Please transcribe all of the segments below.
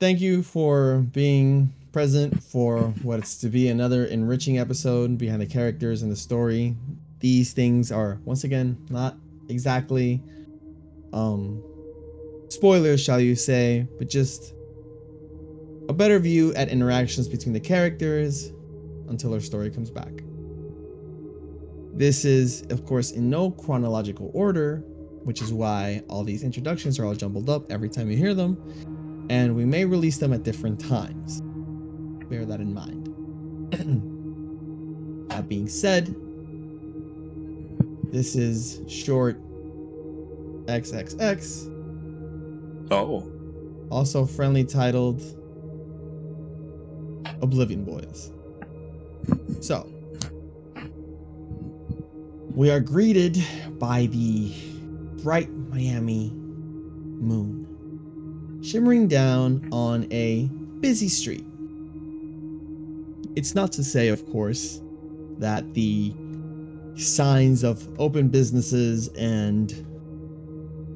thank you for being present for what's to be another enriching episode behind the characters and the story. These things are once again not exactly um spoilers, shall you say, but just a better view at interactions between the characters until our story comes back. This is, of course, in no chronological order, which is why all these introductions are all jumbled up every time you hear them, and we may release them at different times. Bear that in mind. that being said, this is short XXX, Oh, also friendly titled Oblivion Boys. So, we are greeted by the bright Miami moon shimmering down on a busy street. It's not to say, of course, that the signs of open businesses and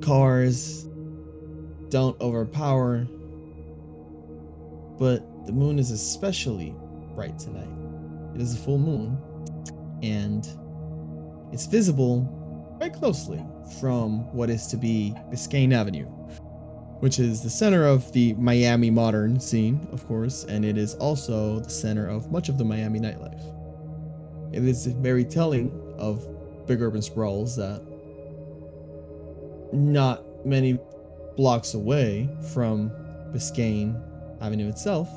cars don't overpower, but the moon is especially bright tonight. It is a full moon, and it's visible quite closely from what is to be Biscayne Avenue, which is the center of the Miami modern scene, of course, and it is also the center of much of the Miami nightlife. It is very telling of big urban sprawls that not many blocks away from Biscayne Avenue itself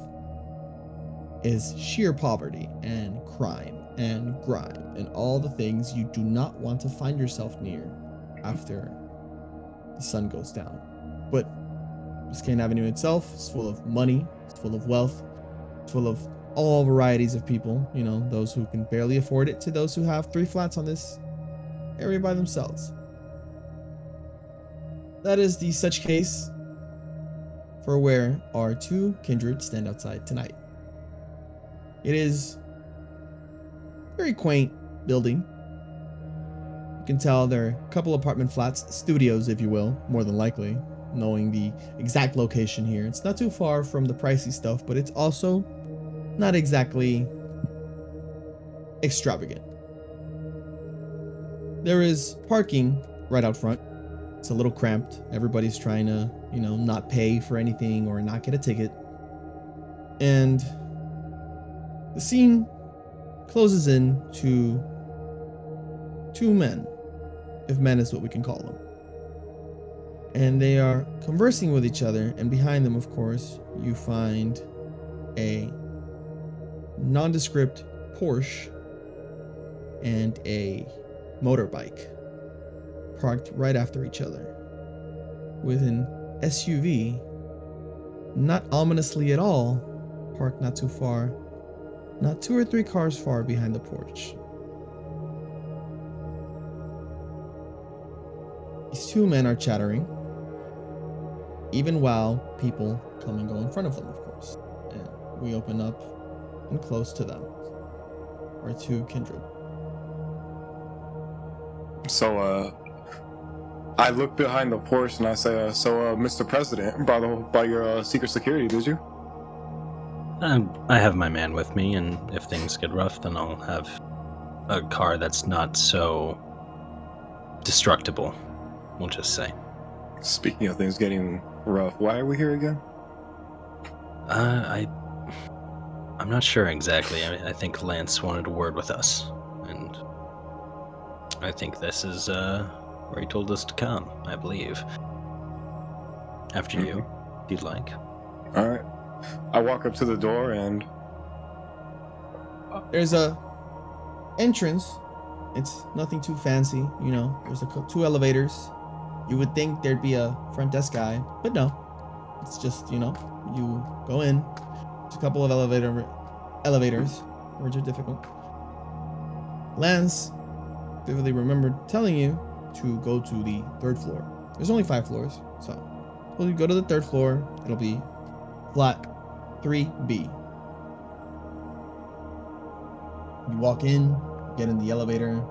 is sheer poverty and crime and grime and all the things you do not want to find yourself near after the sun goes down. But Biscayne Avenue itself is full of money, it's full of wealth, it's full of all varieties of people, you know, those who can barely afford it to those who have three flats on this area by themselves. That is the such case for where our two kindred stand outside tonight. It is a very quaint building. You can tell there are a couple apartment flats, studios, if you will, more than likely, knowing the exact location here. It's not too far from the pricey stuff, but it's also not exactly extravagant. There is parking right out front. It's a little cramped. Everybody's trying to, you know, not pay for anything or not get a ticket. And the scene closes in to two men, if men is what we can call them. And they are conversing with each other, and behind them, of course, you find a nondescript Porsche and a motorbike parked right after each other, with an SUV, not ominously at all, parked not too far, not two or three cars far behind the Porsche. These two men are chattering, even while people come and go in front of them, of course. And we open up and close to them, our two kindred. so uh, I look behind the Porsche and I say, uh, "So, uh, Mr. President, by the by your uh, secret security, did you?" Um, I have my man with me, and if things get rough, then I'll have a car that's not so destructible. We'll just say. Speaking of things getting rough, why are we here again? Uh, I, I'm not sure exactly. I, I think Lance wanted a word with us, and I think this is uh, where he told us to come. I believe. After you, if you'd like. All right. I walk up to the door and There's a entrance. It's nothing too fancy, you know. There's a cou- two elevators. You would think there'd be a front desk guy, but no. It's just you know, you go in. There's a couple of elevator elevators. Words are difficult. Lance vividly remembered telling you to go to the third floor. There's only five floors, so well, you go to the third floor. It'll be flat 3B. You walk in, get in the elevator.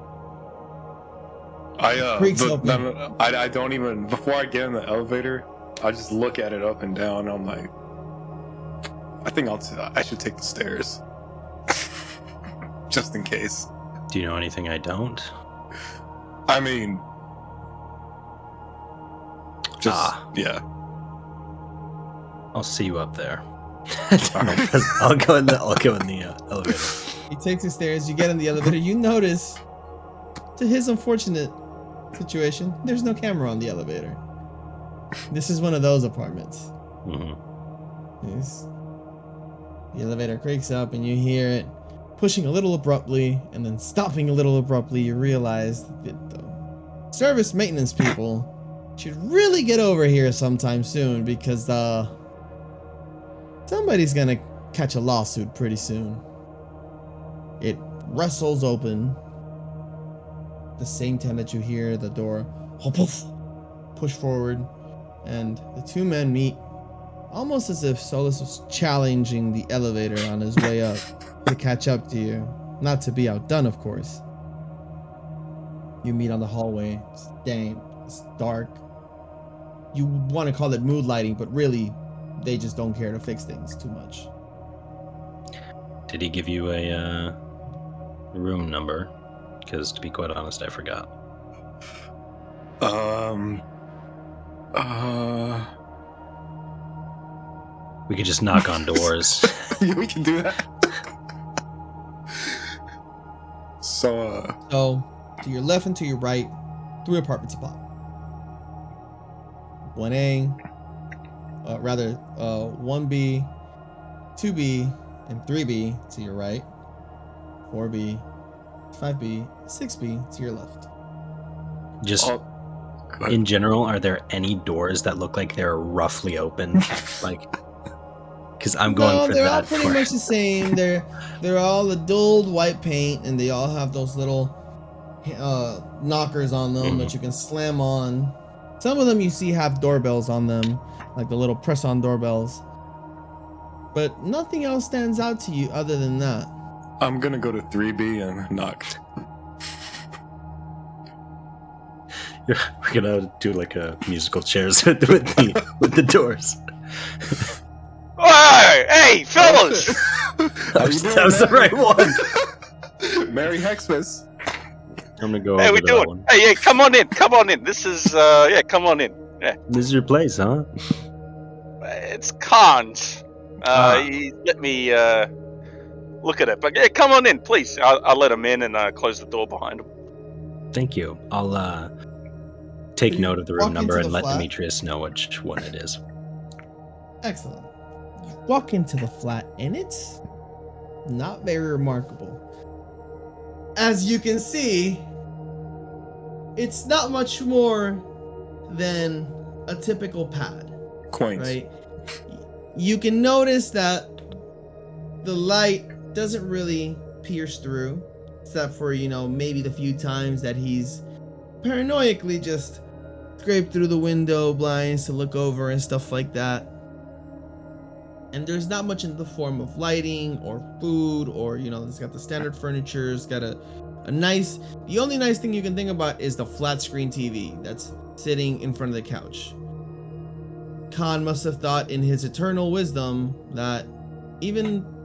I uh, Creaks the- open. no, no, no, I, I don't even before I get in the elevator. I just look at it up and down. I'm like, I think I'll. T- I should take the stairs, just in case. Do you know anything I don't? I mean, just Ah. yeah. I'll see you up there. I'll go in the I'll go in the uh, elevator. He takes the stairs. You get in the elevator. You notice, to his unfortunate situation, there's no camera on the elevator. This is one of those apartments. hmm Yes. The elevator creaks up and you hear it pushing a little abruptly and then stopping a little abruptly. You realize that the service maintenance people should really get over here sometime soon because uh somebody's gonna catch a lawsuit pretty soon. It wrestles open. The same time that you hear the door poof, push forward and the two men meet almost as if Solus was challenging the elevator on his way up to catch up to you. Not to be outdone, of course. You meet on the hallway. It's damp. It's dark. You want to call it mood lighting, but really, they just don't care to fix things too much. Did he give you a uh, room number? Because to be quite honest, I forgot. Um. Uh. We could just knock on doors. yeah, we can do that. so, uh, So, to your left and to your right, three apartments above. 1A, uh, rather, uh, 1B, 2B, and 3B to your right. 4B, 5B, 6B to your left. Just I'll- go ahead. in general, are there any doors that look like they're roughly open? like, because I'm going no, for they're that. all pretty door. much the same. They're they're all a dulled white paint, and they all have those little uh, knockers on them that Mhm. you can slam on. Some of them you see have doorbells on them, like the little press-on doorbells. But nothing else stands out to you other than that. I'm gonna go to 3B and knock. We're gonna do like a musical chairs with, with the with the doors. Hey, hey, fellas! How That was, that was the right one. Merry Hexmas. I'm gonna go hey, over we to that doing? one. Hey, hey, come on in, come on in. This is, uh, yeah, come on in. This is your place, huh? It's Khan's. Uh, Ah. he let me uh look at it, but yeah, come on in, please. I'll, I'll let him in and uh, close the door behind him. Thank you. I'll uh take You note of the room number into and the let. Demetrius know which one it is. Excellent. You walk into the flat, and it's not very remarkable. As you can see, it's not much more than a typical pad, Quaint. right? You can notice that the light doesn't really pierce through, except for, you know, maybe the few times that he's paranoidically just scraped through the window blinds to look over and stuff like that. And there's not much in the form of lighting or food or, you know, it's got the standard furniture, it's got a, a nice, the only nice thing you can think about is the flat screen TV that's sitting in front of the couch. Khan must have thought in his eternal wisdom that even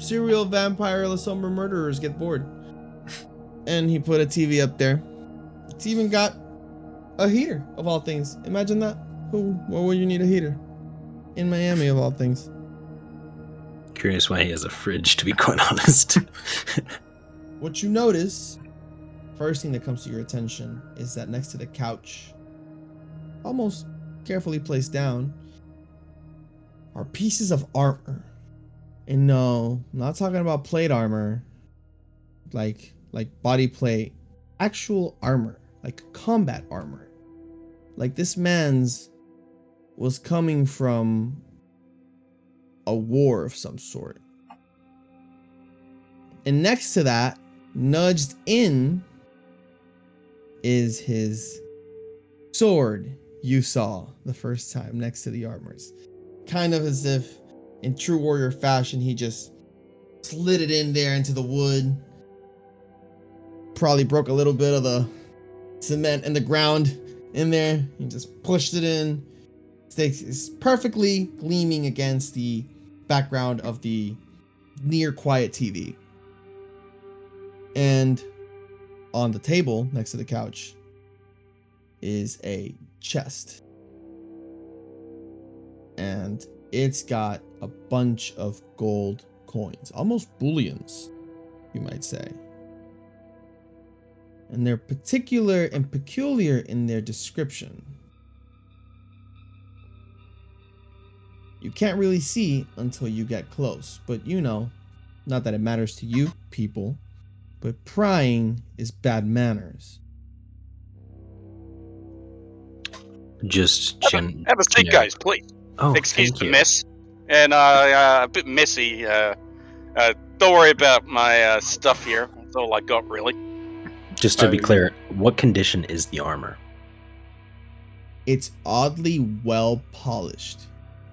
serial vampire Lasombra murderers get bored. And he put a TV up there. It's even got a heater of all things. Imagine that. Who where would you need a heater? In Miami of all things. Curious why he has a fridge, to be quite honest. What you notice, first thing that comes to your attention is that next to the couch, almost carefully placed down, are pieces of armor. And no, I'm not talking about plate armor, like like body plate, actual armor, like combat armor. Like this man's was coming from a war of some sort. And next to that, nudged in, is his sword you saw the first time next to the armors. Kind of as if, in true warrior fashion, he just slid it in there into the wood. Probably broke a little bit of the cement and the ground in there. He just pushed it in. It's- perfectly gleaming against the background of the near quiet TV. And on the table next to the couch is a chest. And it's got a bunch of gold coins, almost bullions, you might say. And they're particular and peculiar in their description. You can't really see until you get close, but you know, not that it matters to you, people, but prying is bad manners. Just Have gen- a, have a seat, generic- guys, please. Oh, Excuse thank the you. mess. And uh, uh, a bit messy. Uh, uh, don't worry about my uh, stuff here. That's all I got, really. Just to be clear, what condition is the armor? It's oddly well polished.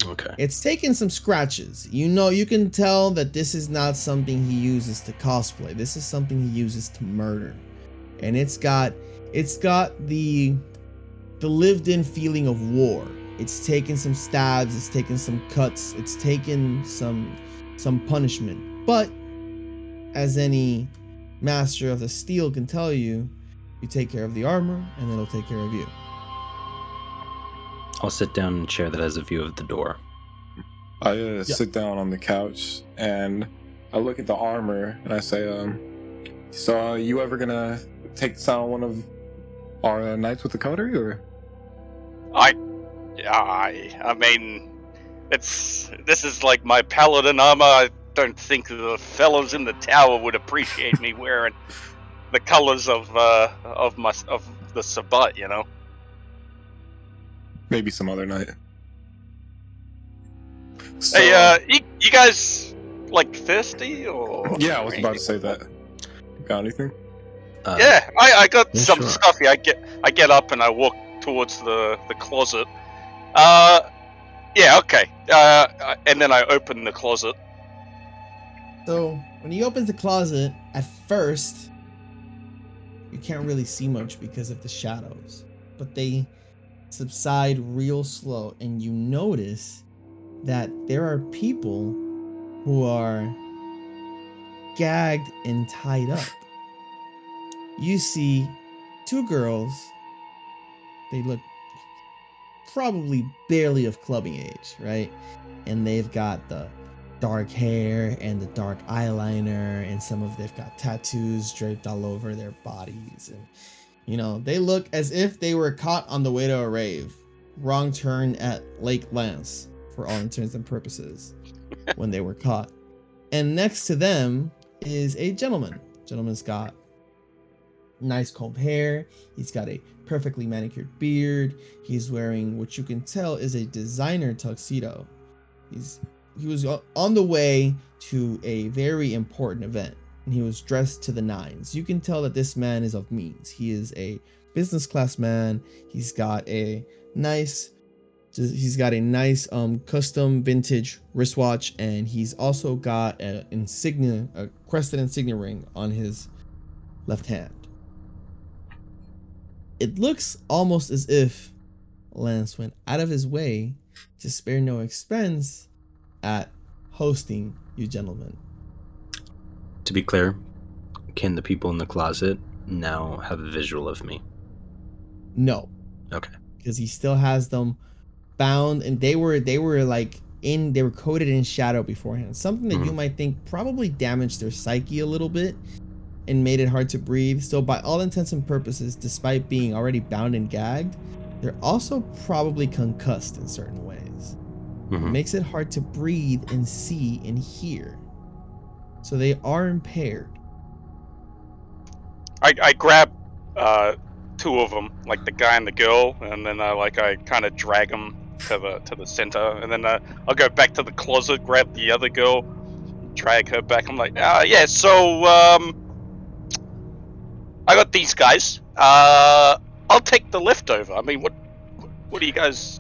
Okay. It's taken some scratches. You know, you can tell that this is not something he uses to cosplay. This is something he uses to murder. And it's got it's got the the lived in feeling of war. It's taken some stabs, it's taken some cuts, it's taken some some punishment. But as any master of the steel can tell you, you take care of the armor and it'll take care of you. I'll sit down in a chair that has a view of the door. I uh, sit down on the couch and I look at the armor and I say, um, so uh, you ever gonna take this out on one of our uh, nights with the coterie or? I, I, I mean, it's this is like my paladin armor. I don't think the fellows in the tower would appreciate me wearing the colors of uh of my of the sabbat. You know. Maybe some other night. So, hey, uh, you, you guys like thirsty or? yeah, I was about to say that. Got anything? Uh, Yeah, I, I got Yeah, some sure. stuff here. I get I get up and I walk towards the the closet. Uh, yeah, okay. Uh, and then I open the closet. So when he opens the closet, at first you can't really see much because of the shadows, but they subside real slow, and you notice that there are people who are gagged and tied up. You see two girls. They look probably barely of clubbing age, right? And they've got the dark hair and the dark eyeliner and some of they've got tattoos draped all over their bodies. And you know they look as if they were caught on the way to a rave. Wrong turn at lake lance for all intents and purposes when they were caught. And next to them is a gentleman. Gentleman's got nice combed hair. He's got a perfectly manicured beard. He's wearing what you can tell is a designer tuxedo. He's he was on the way to a very important event and he was dressed to the nines. You can tell that this man is of means. He is a business class man. He's got a nice he's got a nice um custom vintage wristwatch and he's also got an insignia a crested insignia ring on his left hand it looks almost as if lance went out of his way to spare no expense at hosting you gentlemen. To be clear, can the people in the closet now have a visual of me? No. Okay. Because he still has them bound and they were they were like in they were coated in shadow beforehand. Something that you Mhm. might think probably damaged their psyche a little bit and made it hard to breathe. So by all intents and purposes, despite being already bound and gagged, they're also probably concussed in certain ways. Mhm. makes it hard to breathe and see and hear. So they are impaired. I, I grab uh, two of them, like the guy and the girl, and then I like I kind of drag them to the to the center, and then uh, I'll go back to the closet, grab the other girl, drag her back. I'm like, uh, yeah, so um, I got these guys. Uh, I'll take the leftover. I mean, what what do you guys?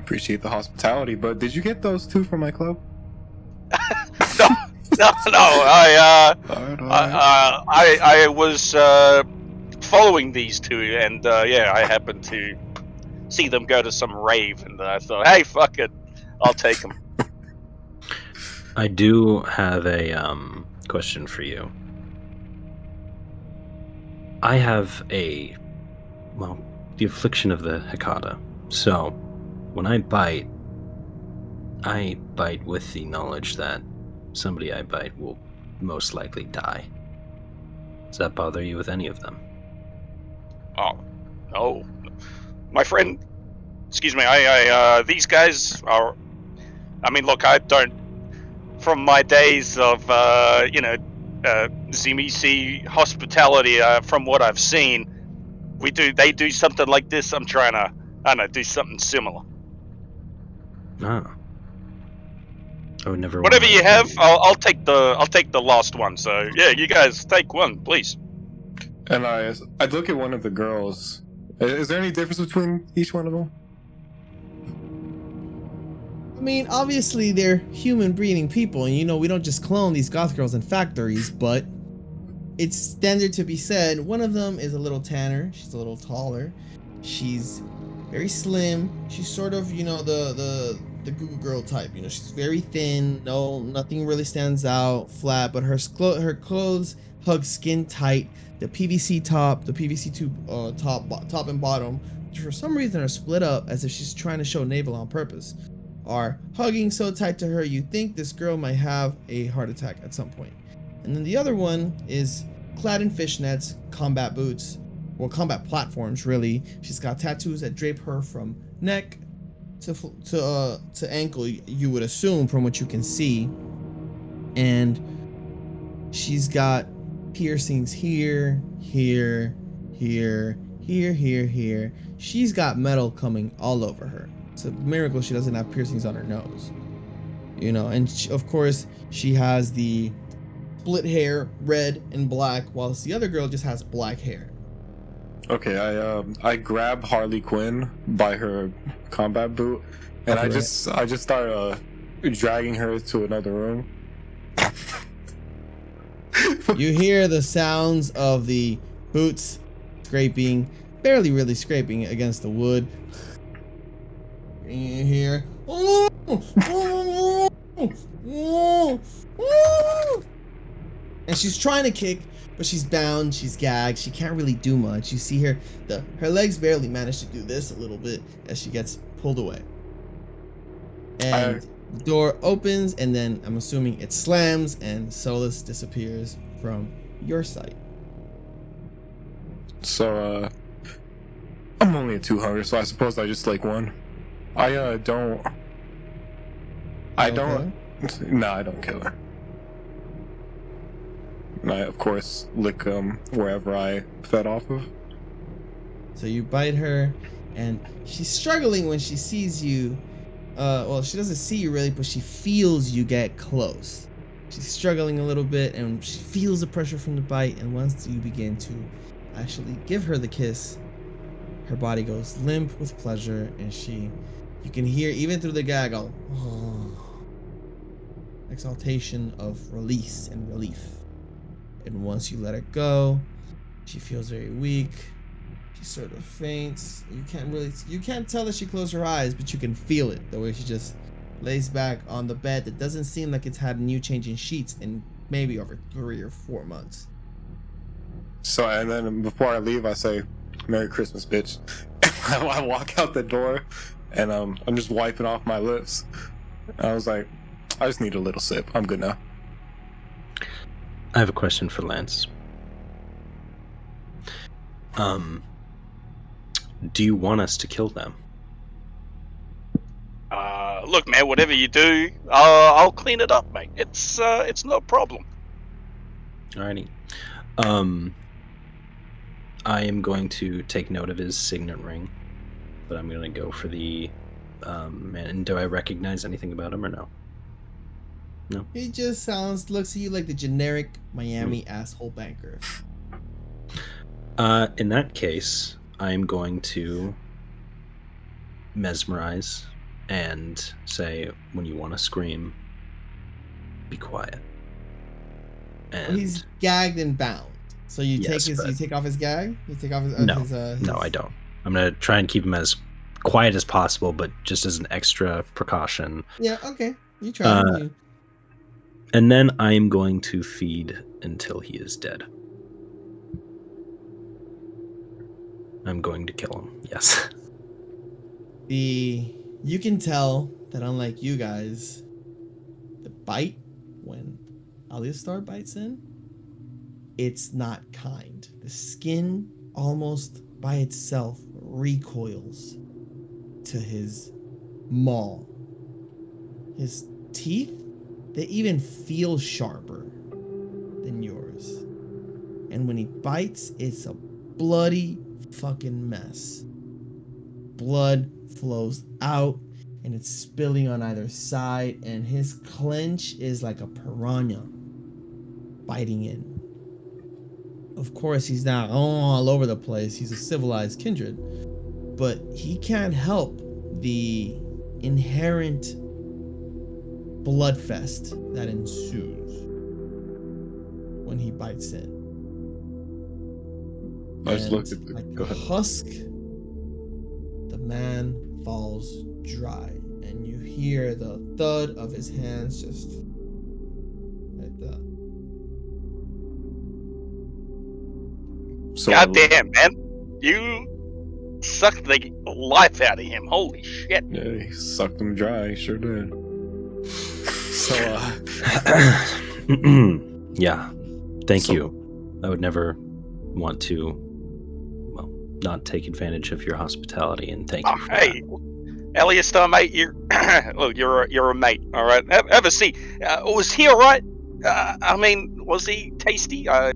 Appreciate the hospitality, but did you get those two from my club? No, no, no. I uh. Alright, I, uh, I I was uh, following these two, and uh, yeah, I happened to see them go to some rave, and I thought, hey, fuck it, I'll take them. I do have a um, question for you. I have a, well, the affliction of the Hecata. So, when I bite, I bite with the knowledge that somebody I bite will most likely die. Does that bother you with any of them? Oh, no. My friend, excuse me, I, I, uh, these guys are, I mean, look, I don't, from my days of, uh, you know, uh, ZMC hospitality, uh, from what I've seen, we do, they do something like this. I'm trying to, I don't know, do something similar. Ah. I would never. Whatever you have, I'll, I'll take the, I'll take the last one. So yeah, you guys take one, please. And I, I look at one of the girls. Is there any difference between each one of them? I mean, obviously they're human breeding people, and you know we don't just clone these goth girls in factories, but it's standard to be said. One of them is a little tanner. She's a little taller. She's very slim. She's sort of, you know, the the the Google girl type. You know, she's very thin. No, nothing really stands out. Flat, but her her clothes hug skin tight. The PVC top, the PVC tube uh, top, top and bottom, for some reason are split up as if she's trying to show navel on purpose are hugging so tight to her you think this girl might have a heart attack at some point. And then the other one is clad in fishnets, combat boots, well, combat platforms really. She's got tattoos that drape her from neck to to uh, to ankle. You would assume from what you can see, and she's got piercings here, here, here, here, here, here. She's got metal coming all over her. It's a miracle she doesn't have piercings on her nose. You know, and she, of course she has the split hair, red and black, whilst the other girl just has black hair. Okay, I um I grab Harley Quinn by her combat boot, and I just I just start uh dragging her to another room. You hear the sounds of the boots scraping, barely really scraping against the wood. And you hear. And she's trying to kick, but she's bound, she's gagged, she can't really do much. You see her the her legs barely manage to do this a little bit as she gets pulled away. And the door opens and then I'm assuming it slams and Solus disappears from your sight. So uh I'm only at two hunger, so I suppose I just like one. I uh don't I Okay? don't no, I don't kill her. And I of course lick um wherever I fed off of. So you bite her, and she's struggling when she sees you. Uh, well, she doesn't see you really, but she feels you get close. She's struggling a little bit, and she feels the pressure from the bite. And once you begin to actually give her the kiss, her body goes limp with pleasure, and she, you can hear even through the gaggle, exaltation of release and relief. And once you let it go, she feels very weak. She sort of faints. You can't really, you can't tell that she closed her eyes, but you can feel it the way she just lays back on the bed. That doesn't seem like it's had new changing sheets in maybe over three or four months. So and then before I leave I say, Merry Christmas, bitch. I walk out the door and um I'm just wiping off my lips. I was like, I just need a little sip. I'm good now. I have a question for Lance. Um, do you want us to kill them? Uh, look, man, whatever you do, uh, I'll clean it up, mate. It's uh, it's no problem. Alrighty. Um, I am going to take note of his signet ring, but I'm going to go for the. Um, and do I recognize anything about him or no? No. He just sounds, looks at you like the generic Miami asshole banker. Uh, in that case, I'm going to mesmerize and say, when you want to scream, be quiet. And he's gagged and bound. So you Yes, take his, but- you take off his gag. You take off his. uh, No. his, uh, no, I don't. I'm gonna try and keep him as quiet as possible, but just as an extra precaution. Yeah. Okay. You try. Uh, you, and then I am going to feed until he is dead. I'm going to kill him. Yes. The you can tell that unlike you guys, the bite when Aleistar bites in, it's not kind. The skin almost by itself recoils to his maw. His teeth, they even feel sharper than yours. And when he bites, it's a bloody fucking mess. Blood flows out and it's spilling on either side, and his clench is like a piranha biting in. Of course, he's not all over the place. He's a civilized kindred, but he can't help the inherent bloodfest that ensues when he bites in. I just looked at the. like ahead. husk, the man falls dry, and you hear the thud of his hands just So God damn, man. You sucked the life out of him. Holy shit. Yeah, he sucked him dry. He sure did. So, uh, yeah. Thank So- you. I would never want to, well, not take advantage of your hospitality, and thank you. For hey, Aleistar, mate, you're look, you're a, you're a mate, all right. Have, have a seat. Uh, was he all right? Uh, I mean, was he tasty? Uh,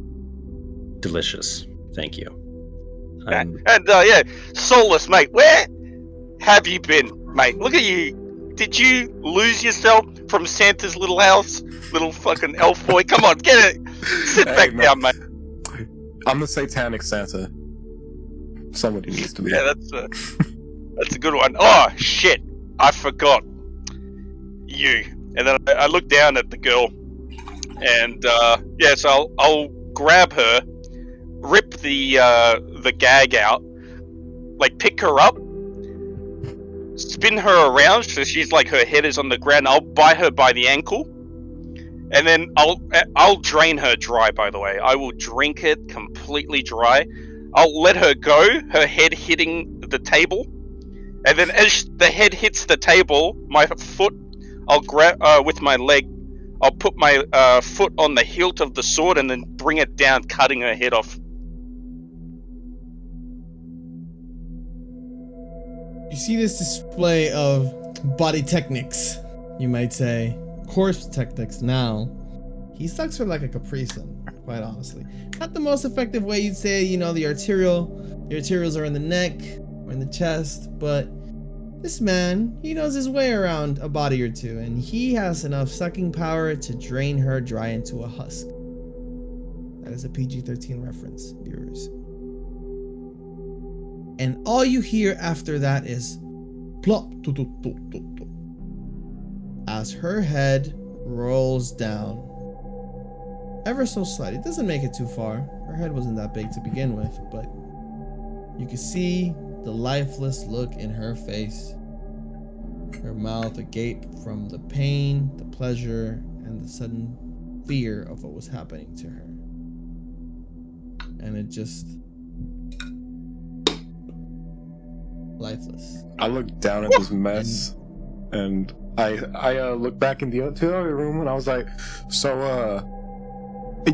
delicious. Thank you. and I'm, and, uh, yeah, Solus, mate. Where have you been, mate? Look at you. Did you lose yourself from Santa's little house, little fucking elf boy? Come on, get it. Sit Hey, back man. down, mate. I'm the satanic Santa. Somebody needs to be. Yeah, that's a that's a good one. Oh shit, I forgot you. And then I, I look down at the girl, and uh, yes, I'll I'll grab her, rip the uh, the gag out, like pick her up, spin her around so she's like her head is on the ground. I'll bite her by the ankle, and then I'll I'll drain her dry. By the way, I will drink it completely dry. I'll let her go, her head hitting the table, and then as the head hits the table, my foot, I'll grab uh, with my leg. I'll put my uh, foot on the hilt of the sword and then bring it down, cutting her head off. You see this display of body techniques, you might say, corpse techniques now. He sucks her like a Capri quite honestly. Not the most effective way you'd say, you know, the arterial, the arterials are in the neck or in the chest, but this man, he knows his way around a body or two, and he has enough sucking power to drain her dry into a husk. That is a PG 13 reference, viewers. And all you hear after that is plop tu, tu, tu, tu, tu, as her head rolls down ever so slightly. It doesn't make it too far. Her head wasn't that big to begin with, but you can see the lifeless look in her face. Her mouth agape from the pain, the pleasure, and the sudden fear of what was happening to her. And it just lifeless. I look down at this mess, and I I uh, look back in the other, to the other room, and I was like, so uh.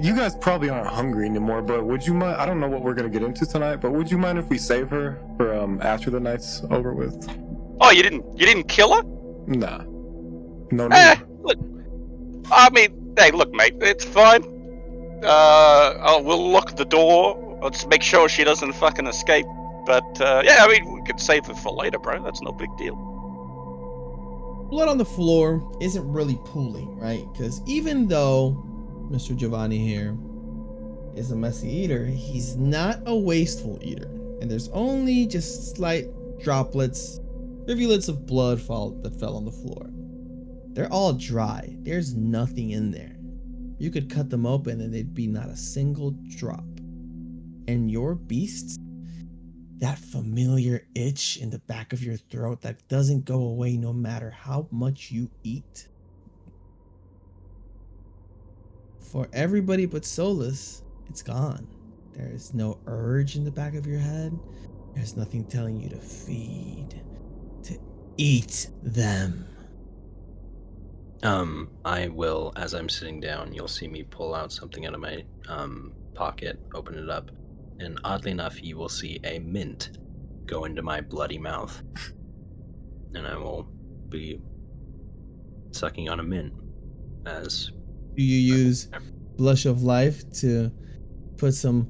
You guys probably aren't hungry anymore, but would you mind? I don't know what we're gonna get into tonight, but would you mind if we save her for um after the night's over with? Oh, you didn't you didn't kill her? Nah, no, no. Eh, look. I mean, hey, look, mate, it's fine. Uh, I'll, we'll lock the door. Let's make sure she doesn't fucking escape. But uh, yeah, I mean, we could save it for later, bro. That's no big deal. blood on the floor isn't really pooling, right? Because even though Mr. Giovanni here is a messy eater, he's not a wasteful eater. And there's only just slight droplets, rivulets of blood fall that fell on the floor. They're all dry. There's nothing in there. You could cut them open and there'd be not a single drop. And your beasts, that familiar itch in the back of your throat that doesn't go away no matter how much you eat. for everybody but Solus, it's gone. There is no urge in the back of your head. There's nothing telling you to feed, to eat them. Um, I will, as I'm sitting down, you'll see me pull out something out of my um, pocket, open it up, and oddly enough, you will see a mint go into my bloody mouth. And I will be sucking on a mint as. Do you use blush of life to put some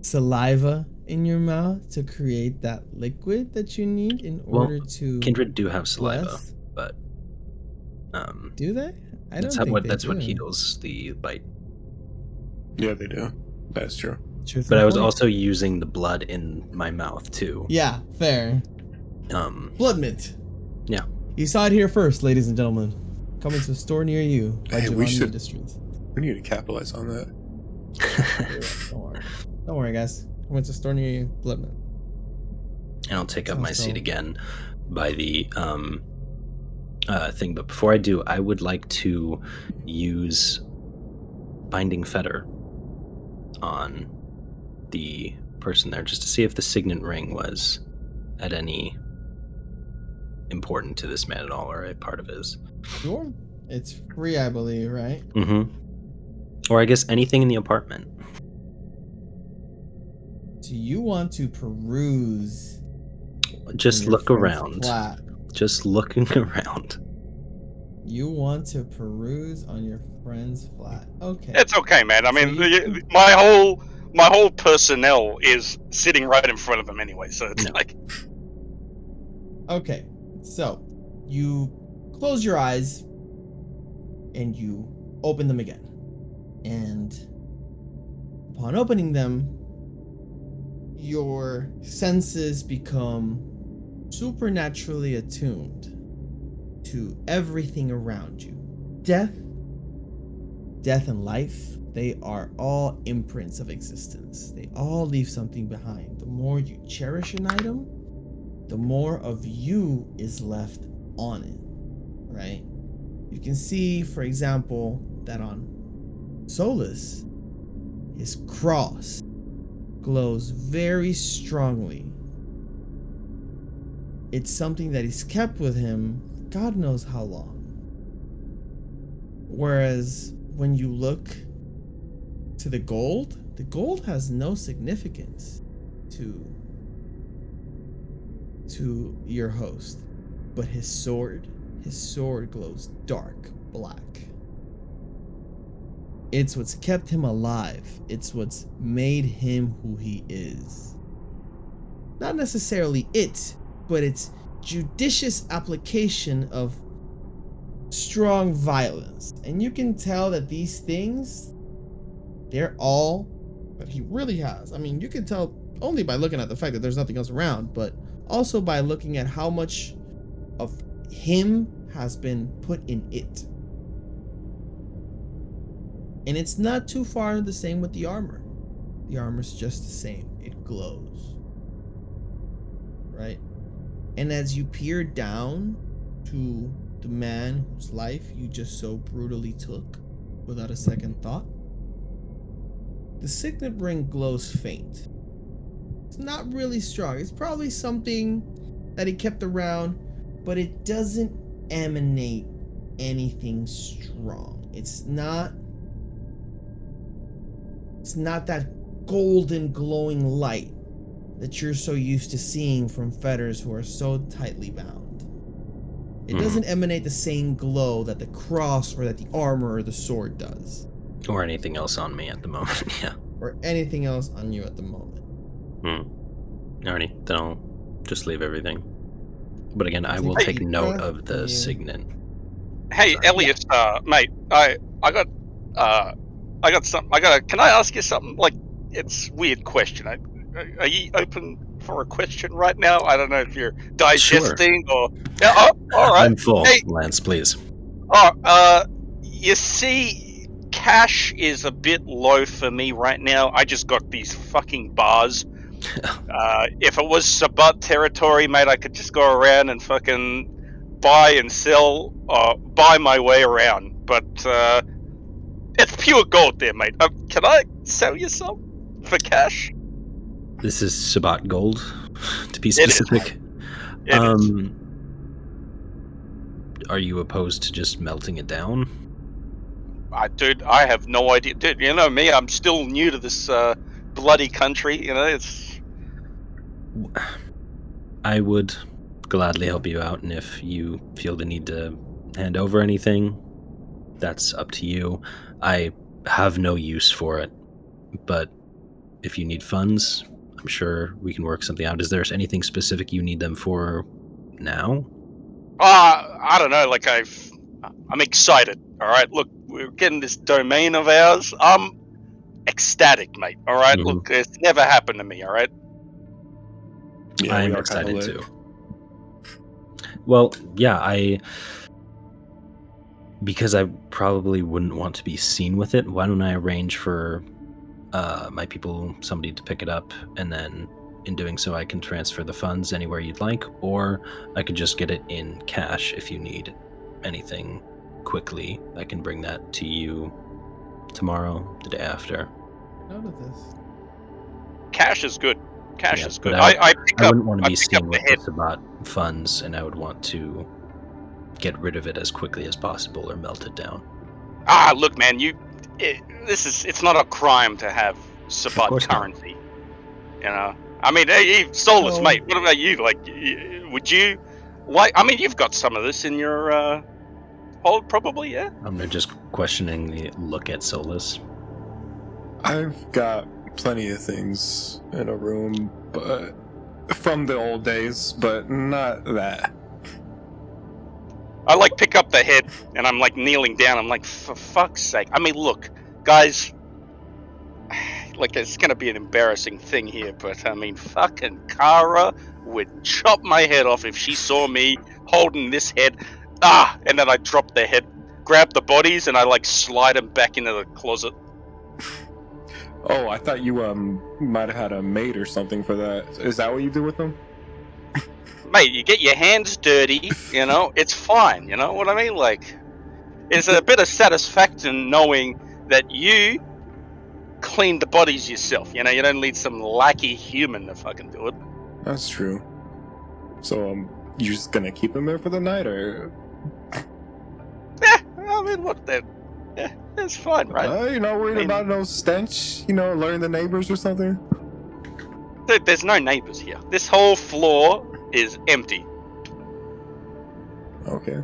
saliva in your mouth to create that liquid that you need in Well, order to Kindred do have saliva, bless? but. Um, Do they? I that's don't how, think what they that's what do. heals the bite. Yeah, they do. That's true. Truth But I was point? also using the blood in my mouth too. Yeah, fair. Um, Blood mint. Yeah. You saw it here first, ladies and gentlemen. Coming to a store near you by Hey, we should- Industries. We need to capitalize on that. Don't worry. Don't worry, guys. Coming to a store near you. Blood mint. and I'll take up my seat dull. again by the um uh thing. But before I do, I would like to use binding fetter on the person there just to see if the signet ring was at any important to this man at all or a part of his. Sure. It's free, I believe, right? Mm-hmm. Or I guess anything in the apartment. Do you want to peruse? Just look around. Flat? Just looking around. You want to peruse on your friend's flat. Okay. It's okay, man. I mean, So you- my whole my whole personnel is sitting right in front of them anyway, so it's No. like Okay, so you close your eyes and you open them again. And upon opening them, your senses become supernaturally attuned to everything around you. Death, death and life, they are all imprints of existence. They all leave something behind. The more you cherish an item, the more of you is left on it, right? You can see, for example, that on Solus, his cross glows very strongly. It's something that he's kept with him God knows how long. Whereas when you look to the gold, the gold has no significance to to your host, but his sword, his sword glows dark black. It's what's kept him alive. It's what's made him who he is. Not necessarily it, but it's judicious application of strong violence. And you can tell that these things, they're all that he really has. I mean, you can tell only by looking at the fact that there's nothing else around, but also by looking at how much of him has been put in it. And it's not too far the same with the armor. The armor's just the same, it glows. Right? And as you peer down to the man whose life you just so brutally took without a second thought, the signet ring glows faint. It's not really strong. It's probably something that he kept around, but it doesn't emanate anything strong. It's not it's not that golden glowing light that you're so used to seeing from fetters who are so tightly bound. It Mhm. doesn't emanate the same glow that the cross or that the armor or the sword does, Or anything else on me at the moment. yeah. or anything else on you at the moment. Hmm. Alrighty, then I'll just leave everything. But again, I will a take note of the and you- signet. Hey, Sorry. Elias, uh, mate, I, I got, uh, I got some. I got. Can I ask you something? Like, it's a weird question. I, are you open for a question right now? I don't know if you're digesting or. Yeah, oh, all right. I'm full, Hey. Lance, please. Oh, uh, you see, cash is a bit low for me right now. I just got these fucking bars. uh, if it was Sabbat territory, mate, I could just go around and fucking buy and sell, uh, buy my way around. But uh, it's pure gold there, mate. Um, can I sell you some for cash? This is Sabbat gold, to be specific. It is. um, are you opposed to just melting it down? I, dude, I have no idea. Dude, you know me, I'm still new to this uh, bloody country. You know, it's I would gladly help you out, and if you feel the need to hand over anything, that's up to you. I have no use for it, but if you need funds, I'm sure we can work something out. Is there anything specific you need them for now? uh, I don't know. Like I've, I'm excited. All right, look, we're getting this domain of ours. I'm ecstatic, mate. All right? Mhm. look, it's never happened to me. All right, Yeah, I we am are kinda excited too. Well, yeah, I because I probably wouldn't want to be seen with it. Why don't I arrange for uh, my people, somebody to pick it up, and then in doing so, I can transfer the funds anywhere you'd like, or I could just get it in cash if you need anything quickly. I can bring that to you tomorrow, the day after. Note of this. cash is good. Cash Yeah, is good. I- I, I pick I wouldn't want to be pick seen with head. the Sabbat funds, and I would want to get rid of it as quickly as possible or melt it down. Ah, look, man, you. It, this is. It's not a crime to have Sabbat course not. currency. You know. I mean, hey, hey, Solus, Well- mate. What about you? Like, would you? Like, I mean, you've got some of this in your uh, hold, probably, yeah. Um, I'm just questioning the look at Solus. I've got plenty of things in a room, but from the old days, but not that. I like pick up the head, and I'm like kneeling down. I'm like, for fuck's sake. I mean, look, guys. Like, it's gonna be an embarrassing thing here, but I mean, fucking Kara would chop my head off if she saw me holding this head. Ah, and then I drop the head, grab the bodies, and I like slide them back into the closet. Oh, I thought you um might have had a maid or something for that. Is that what you do with them? Mate, you get your hands dirty, you know, it's fine, you know what I mean? Like, it's a bit of satisfaction knowing that you cleaned the bodies yourself, you know, you don't need some lackey human to fucking do it. That's true. So um, you're just gonna keep them there for the night, or I mean, what the. Yeah, it's fine, right? uh, you're not worried I mean- about no stench? You know, alerting the neighbors or something? Dude, there's no neighbors here. This whole floor is empty. Okay.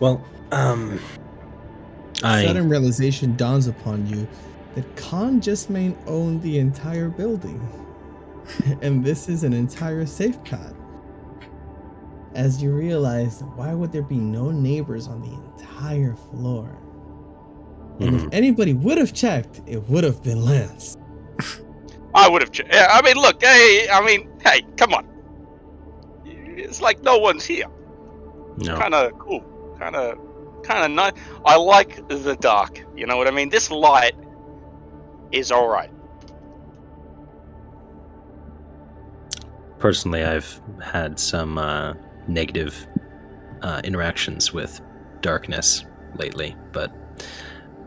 Well, um, I Sudden realization dawns upon you that Khan just may own the entire building. and this is an entire safe pad. As you realize, why would there be no neighbors on the entire floor? And if Mhm. anybody would have checked, it would have been Lance. I would have. checked. yeah, I mean, look, hey, I mean, hey, come on. It's like no one's here. no, Kind of cool. Kind of, kind of nice. I like the dark. You know what I mean? This light is all right. personally, I've had some uh, negative uh, interactions with darkness lately, but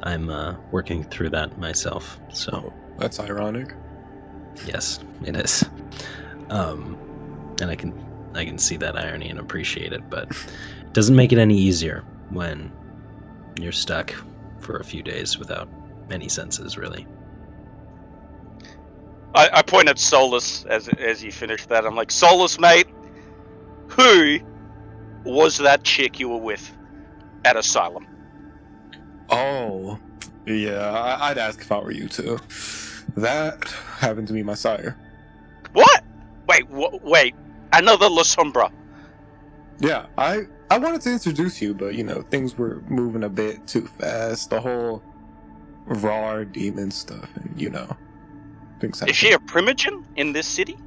I'm uh, working through that myself. So. That's ironic. Yes, it is. Um, and I can I can see that irony and appreciate it, but it doesn't make it any easier when you're stuck for a few days without any senses, really. I, I point at Solus as as you finish that. I'm like, Solus, mate, who was that chick you were with at Asylum? Oh, yeah. I'd ask if I were you too. That happened to be my sire. What? Wait, wh- wait, another Lasombra. Yeah, I I wanted to introduce you, but you know things were moving a bit too fast. The whole raw demon stuff, and you know things. Is she a primogen in this city?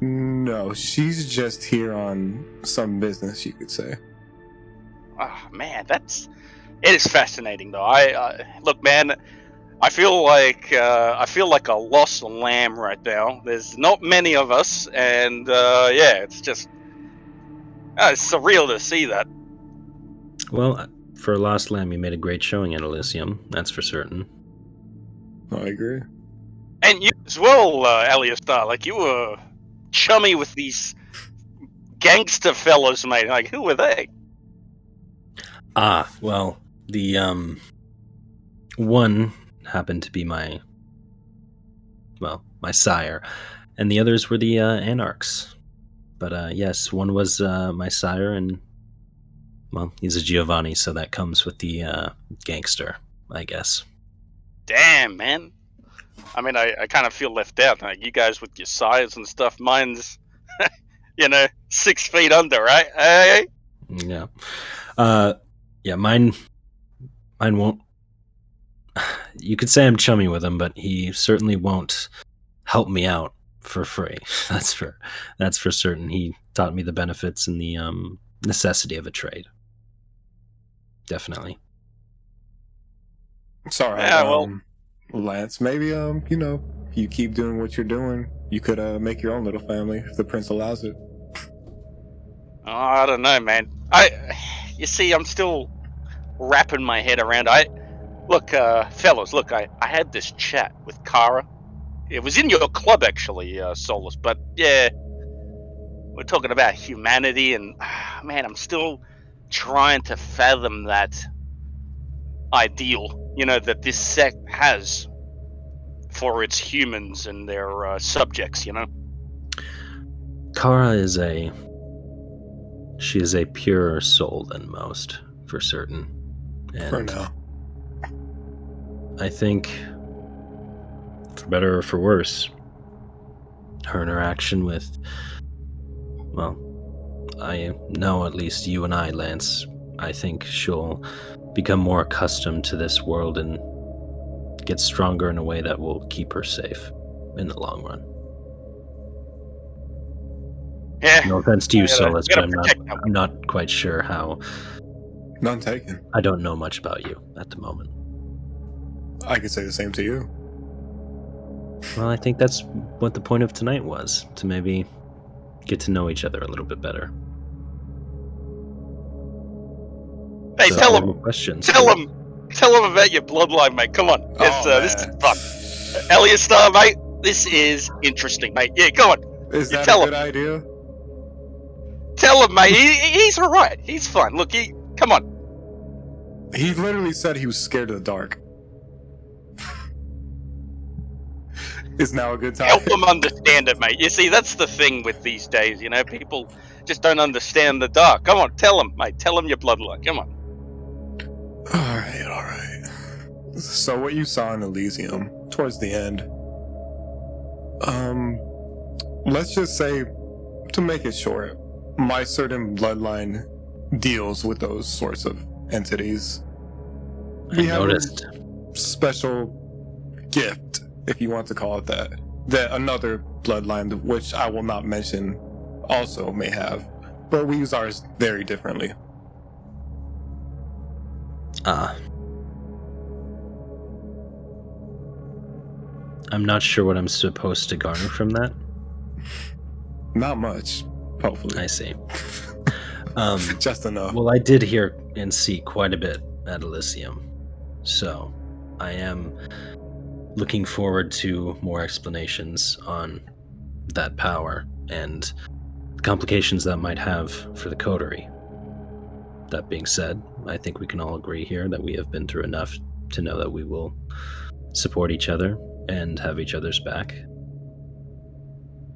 No, she's just here on some business, you could say. Oh man, that's it is fascinating though. I uh, look, man. I feel like uh, I feel like a lost lamb right now. There's not many of us, and uh, yeah, it's just uh, it's surreal to see that. Well, uh, for a lost lamb, you made a great showing at Elysium. That's for certain. I agree. And you as well, uh, Aleistar. Like you were chummy with these gangster fellas, mate. Like who were they? Ah, well, the um one happened to be my well, my sire, and the others were the uh, anarchs. But uh, yes, one was uh, my sire, and well, he's a Giovanni, so that comes with the uh, gangster, I guess. Damn, man. I mean, I, I kind of feel left out. Like you guys with your size and stuff. Mine's, you know, six feet under, right? Hey. Yeah. Uh, yeah, mine, mine won't. You could say I'm chummy with him, but he certainly won't help me out for free. That's for that's for certain. He taught me the benefits and the um, necessity of a trade. Definitely. Sorry, Yeah, well- um, Lance. Maybe um, you know, you keep doing what you're doing, you could uh make your own little family if the prince allows it. Oh, I don't know, man. I, you see, I'm still wrapping my head around. I, look, uh, fellas, look, I, I had this chat with Kara. It was in your club, actually, uh, Solus. But yeah, we're talking about humanity, and man, I'm still trying to fathom that ideal, you know, that this sect has for its humans and their uh, subjects. You know. Kara is a she is a purer soul than most, for certain. And For now. I think, for better or for worse, her interaction with, well, I know at least you and I, Lance, I think she'll become more accustomed to this world and get stronger in a way that will keep her safe in the long run. Yeah. No offense to you, I gotta- Solus, but I'm not. I'm not quite sure how. None taken. I don't know much about you at the moment. I could say the same to you. Well, I think that's what the point of tonight was to maybe get to know each other a little bit better. Hey, So, tell him. questions. Tell him. Tell him about your bloodline, mate. Come on. It's, Oh, uh, this is fun. Aleistar, mate. This is interesting, mate. Yeah, go on. Is You that tell a him. good idea? Tell him, mate. He, he's all right. He's fine. Look, he. Come on. He literally said he was scared of the dark. Is now a good time? Help him understand it, mate. You see, that's the thing with these days. You know, people just don't understand the dark. Come on, tell him, mate. Tell him your bloodline. Come on. All right, all right. So what you saw in Elysium towards the end, um, let's just say, to make it short, my certain bloodline deals with those sorts of entities. I we have a- Special gift, if you want to call it that, that another bloodline, which I will not mention, also may have, but we use ours very differently. Ah. I'm not sure what I'm supposed to garner from that. Not much, hopefully. I see. Um, Just enough. well, I did hear and see quite a bit at Elysium, so I am looking forward to more explanations on that power and the complications that might have for the coterie. That being said, I think we can all agree here that we have been through enough to know that we will support each other and have each other's back.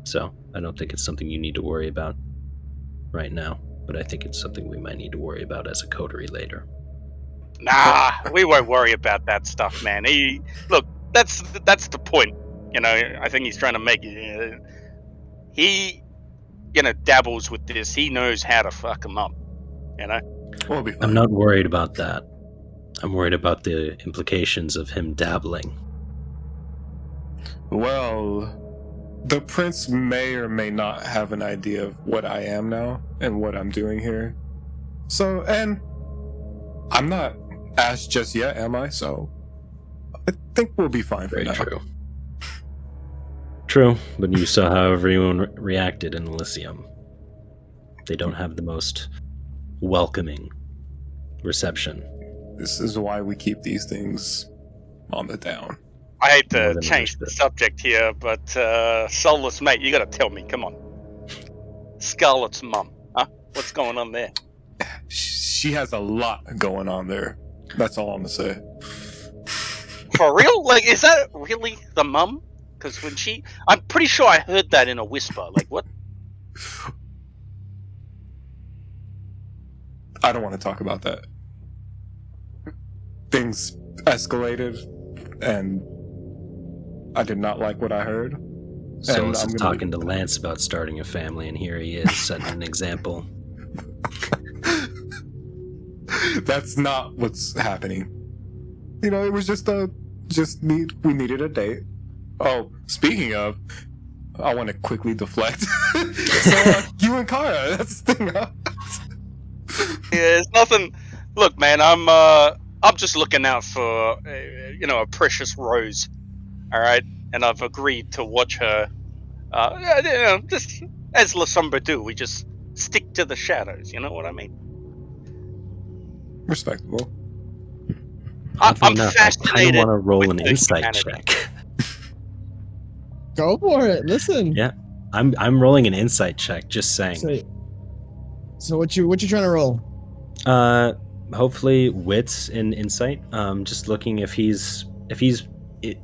So, I don't think it's something you need to worry about right now, but I think it's something we might need to worry about as a coterie later. Nah, we won't worry about that stuff, man. He look. That's that's the point. You know, I think he's trying to make it. He, you know, dabbles with this. He knows how to fuck him up. You know. We'll. I'm not worried about that. I'm worried about the implications of him dabbling. Well, the prince may or may not have an idea of what I am now and what I'm doing here. So, and I'm not asked just yet, am I? So, I think we'll be fine for Very now. true. True, but you saw how everyone re- reacted in Elysium. They don't have the most welcoming reception. This is why we keep these things on the down. I hate to change the subject here, but uh, Solus mate, you gotta tell me. Come on, Scarlett's mum, huh? What's going on there? She has a lot going on there. That's all I'm gonna say. For real? Like, is that really the mum? Because when she, I'm pretty sure I heard that in a whisper. Like, what? I don't want to talk about that. Things escalated, and I did not like what I heard. Solus I'm is gonna- talking to Lance about starting a family, and here he is setting an example. That's not what's happening. You know, it was just a just need we needed a date. Oh, speaking of, I want to quickly deflect. so uh, you and Kara, that's the thing. Huh? Yeah, it's nothing. Look, man, I'm uh, I'm just looking out for, uh, you know, a precious rose. All right, and I've agreed to watch her. Uh, yeah, you know, just as Lasombra do, we just stick to the shadows. You know what I mean? Respectable. I- Oddly I'm enough, I kind of want to roll an insight humanity. check. Go for it. Listen. Yeah. I'm I'm rolling an insight check. Just saying. So, so what you what you trying to roll? Uh, hopefully wits and insight. Um, just looking if he's if he's i-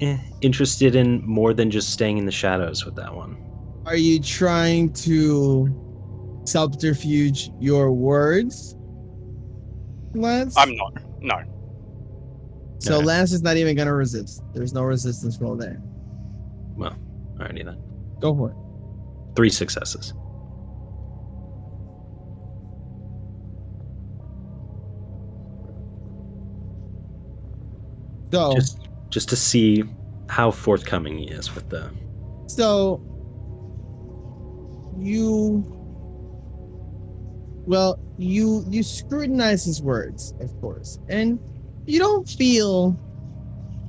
eh, interested in more than just staying in the shadows with that one. Are you trying to subterfuge your words, Lance? I'm not. No. So Okay. Lance is not even gonna resist. There's no resistance roll there. Well, alrighty then. Go for it. Three successes. So Just just to see how forthcoming he is with the. So you well, you you scrutinize his words, of course, and you don't feel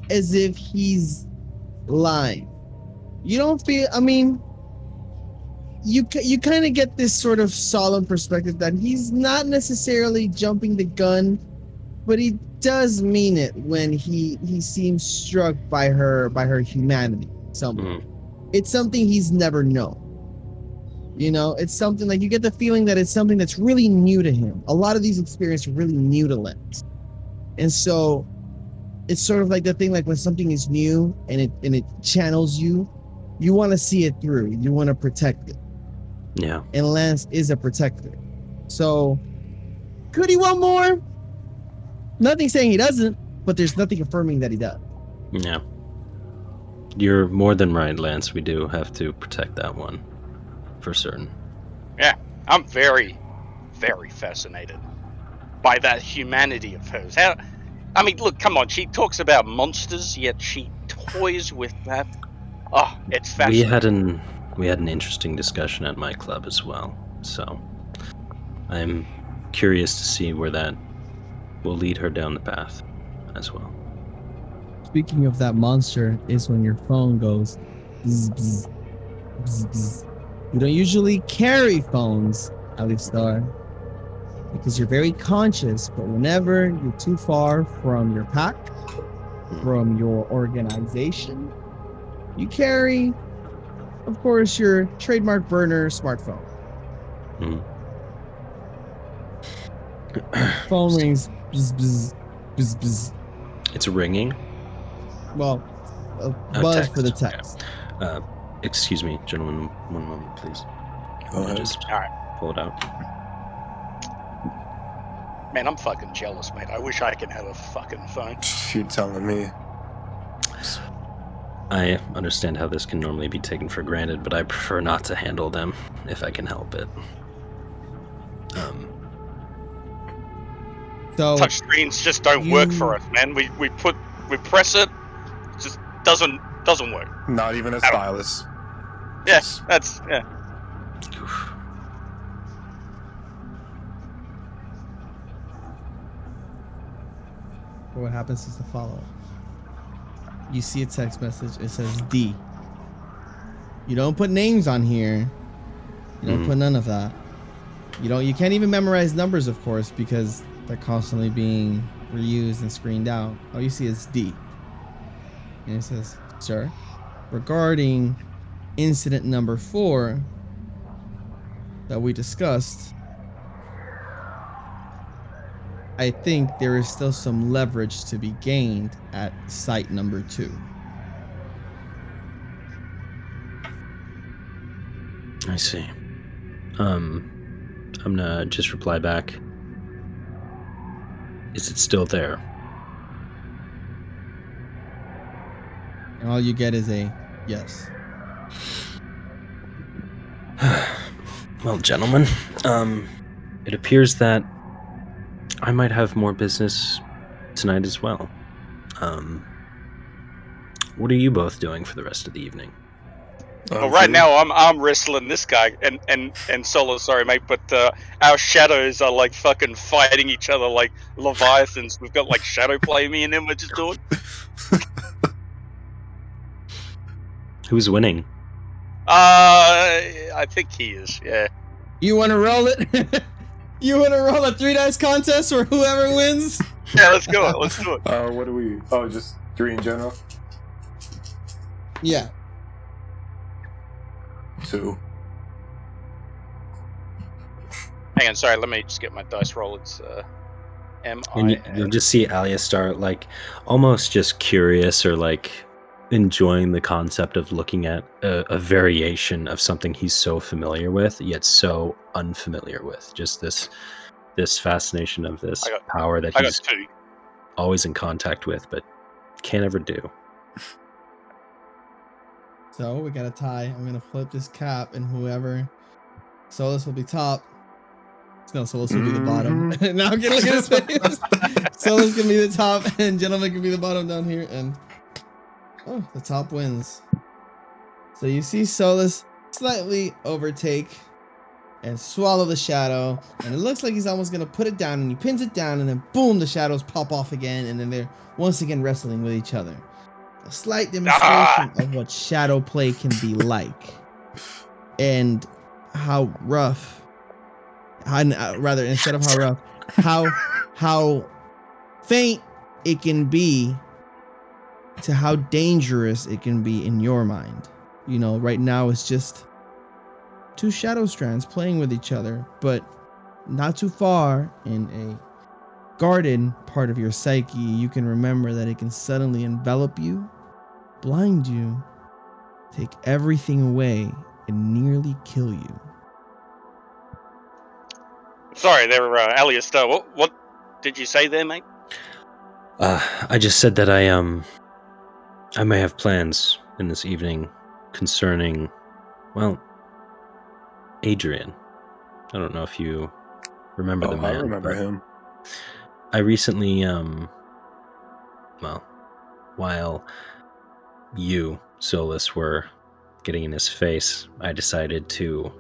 as if he's lying. You don't feel. I mean, you you kind of get this sort of solemn perspective that he's not necessarily jumping the gun, but he does mean it when he he seems struck by her by her humanity. Somehow Mhm. it's something he's never known. You know, it's something like you get the feeling that it's something that's really new to him. A lot of these experiences are really new to Lance. And so it's sort of like the thing like when something is new and it and it channels you, you want to see it through. You want to protect it. Yeah. And Lance is a protector. So could he want more? Nothing saying he doesn't, but there's nothing affirming that he does. Yeah. You're more than right, Lance. We do have to protect that one, for certain. Yeah, I'm very, very fascinated by that humanity of hers. How, I mean, look, come on. She talks about monsters, yet she toys with that. Oh, it's fascinating. We had an we had an interesting discussion at my club as well. So I'm curious to see where that will lead her down the path as well. Speaking of that monster, is when your phone goes. Bzz, bzz, bzz. You don't usually carry phones, Aleistar, because you're very conscious. But whenever you're too far from your pack, from your organization, you carry, of course, your trademark burner smartphone. Mhm. Phone rings. Bzz, bzz, bzz, bzz. It's ringing. Well, a A buzz text, for the okay. text. Uh, excuse me, gentlemen. One moment, please. Go ahead. just All right. pull it out. Man, I'm fucking jealous, mate. I wish I could have a fucking phone. You're telling me. I understand how this can normally be taken for granted, but I prefer not to handle them if I can help it. Um, So Touch screens just don't work for us, man. We we put we press it, it just doesn't doesn't work. Not even a don't- stylus. Yeah, Just- that's yeah. oof. what happens is the follow. You see a text message. It says D. You don't put names on here. You don't Mhm. put none of that. You don't. You can't even memorize numbers, of course, because They're constantly being reused and screened out. All you see is D. And it says, Sir, regarding incident number four that we discussed, I think there is still some leverage to be gained at site number two. I see. Um, I'm gonna just reply back. Is it still there? And all you get is a yes. well, gentlemen, um, it appears that I might have more business tonight as well. Um, what are you both doing for the rest of the evening? Well, right now I'm I'm wrestling this guy and and and Solo. Sorry, mate, but uh, our shadows are like fucking fighting each other like leviathans. We've got like shadow play. Me and him are just doing. Who's winning? Uh, I think he is. Yeah. You want to roll it? you want to roll a three dice contest where whoever wins? Yeah, let's go. Let's do it. Uh, what do we? Oh, just three in general. Yeah. Two. Hang on, sorry. Let me just get my dice roll. It's uh, M And you, I. you'll just see Aleistar like almost just curious or like enjoying the concept of looking at a, a variation of something he's so familiar with yet so unfamiliar with. Just this this fascination of this got- power that I he's always in contact with but can't ever do. So we got a tie. I'm gonna flip this cap, and whoever Solus will be top. No, Solus will be the bottom. Mm-hmm. now I'm gonna look at his face. Solus can be the top, and gentleman can be the bottom down here. And oh, the top wins. So you see Solus slightly overtake and swallow the shadow, and it looks like he's almost gonna put it down, and he pins it down, and then boom, the shadows pop off again, and then they're once again wrestling with each other. A slight demonstration of what shadow play can be like, and how rough, how, uh, rather instead of how rough, how how faint it can be to how dangerous it can be in your mind. You know, right now it's just two shadow strands playing with each other, but not too far in a guarded part of your psyche, you can remember that it can suddenly envelop you, blind you, take everything away, and nearly kill you. Sorry, there, uh, Alias. Uh, what what did you say there, mate? Uh, I just said that I um I may have plans in this evening concerning well Adrian. I don't know if you remember Oh, the man. I remember but him. I recently um well while you, Solus, were getting in his face, I decided to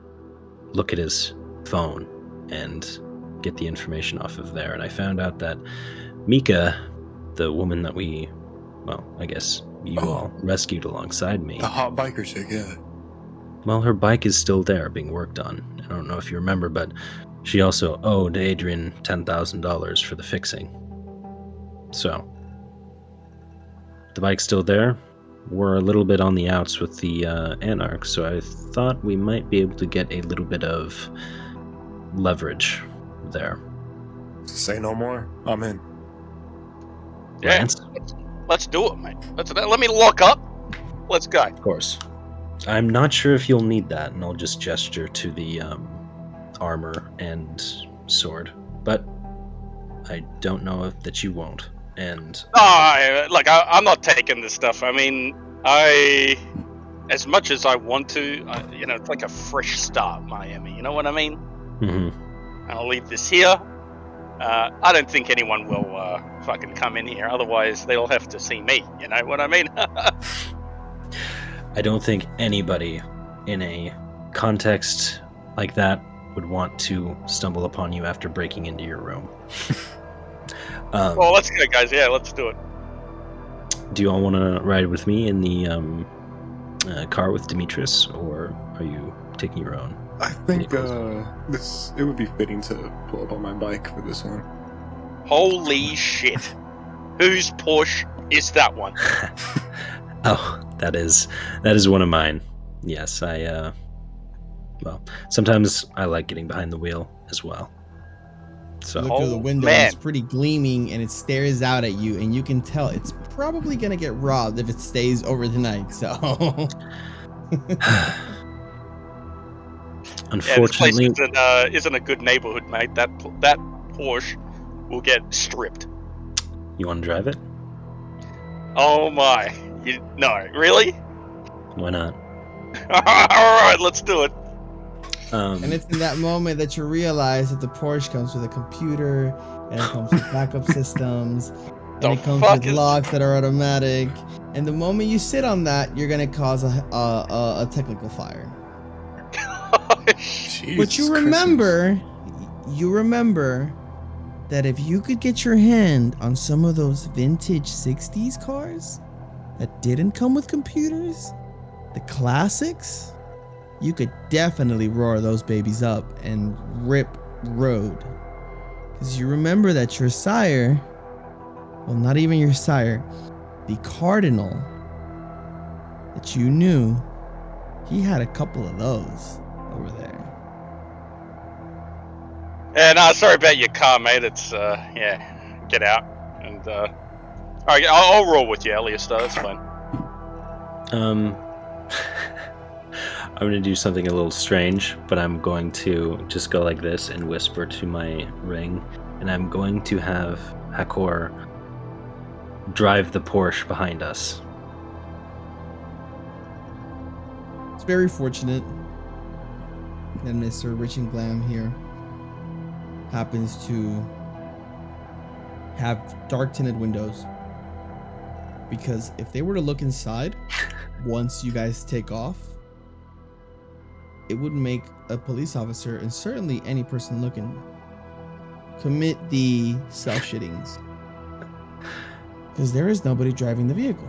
look at his phone and get the information off of there and I found out that Mika, the woman that we well, I guess you Oh. all rescued alongside me. The hot biker chick, yeah. Well, her bike is still there being worked on. I don't know if you remember, but she also owed Adrian $10,000 for the fixing. So, the bike's still there. We're a little bit on the outs with the uh, Anarch, so I thought we might be able to get a little bit of leverage there. Say no more. I'm in. Yeah. Lance? Let's, let's do it, mate. Let's let me lock up. Let's go. Of course. I'm not sure if you'll need that, and I'll just gesture to the um, armor and sword. But I don't know if that you won't. And No, I, look, I, I'm not taking this stuff. I mean, I, as much as I want to, I, you know, it's like a fresh start, Miami. You know what I mean? Mhm. I'll leave this here. Uh, I don't think anyone will uh, fucking come in here. Otherwise, they'll have to see me. You know what I mean? I don't think anybody in a context like that would want to stumble upon you after breaking into your room. um, well, let's go, guys. Yeah, let's do it. do you all want to ride with me in the um, uh, car with Demetrius, or are you taking your own? I think uh, this it would be fitting to pull up on my bike for this one. Holy shit! Whose Porsche is that one? oh, that is that is one of mine. Yes, I uh well, sometimes I like getting behind the wheel as well. So Look through the Oh, window, man. it's pretty gleaming, and it stares out at you, and you can tell it's probably gonna get robbed if it stays over the night. So, Yeah, this place unfortunately, isn't, uh, isn't a good neighborhood, mate. That that Porsche will get stripped. you want to drive it? Oh my! You no, really? Why not? All right, let's do it. Um, and it's in that moment that you realize that the Porsche comes with a computer, and it comes with backup systems, and it comes with is- locks that are automatic. And the moment you sit on that, you're gonna cause a a, a, a technical fire. But Jesus you Christmas. remember, you remember that if you could get your hand on some of those vintage 60s cars that didn't come with computers, the classics, you could definitely roar those babies up and rip road. Because you remember that your sire, well, not even your sire, the cardinal that you knew, he had a couple of those over there. And uh, sorry about your car, mate. It's uh, yeah, get out. And uh, all right, I'll, I'll roll with you, Elias. Though that's fine. Um, I'm gonna do something a little strange, but I'm going to just go like this and whisper to my ring, and I'm going to have Hakor drive the Porsche behind us. It's very fortunate that Mr. Rich and Glam here happens to have dark tinted windows. Because if they were to look inside once you guys take off, it would make a police officer and certainly any person looking commit the self shittings. Because there is nobody driving the vehicle.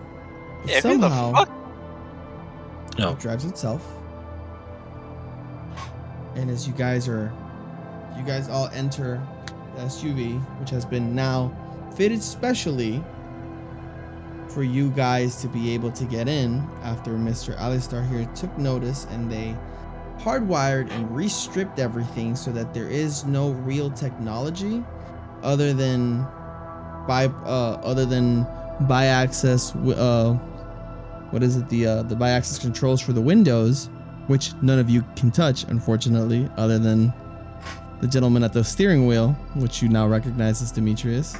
But Yeah, somehow the fuck? No. it drives itself. And as you guys are, you guys all enter the SUV, which has been now fitted specially for you guys to be able to get in after Mr. Aleistar here took notice and they hardwired and restripped everything so that there is no real technology other than by uh other than by access uh what is it? The uh, the by access controls for the windows which none of you can touch unfortunately other than the gentleman at the steering wheel which you now recognize as demetrius.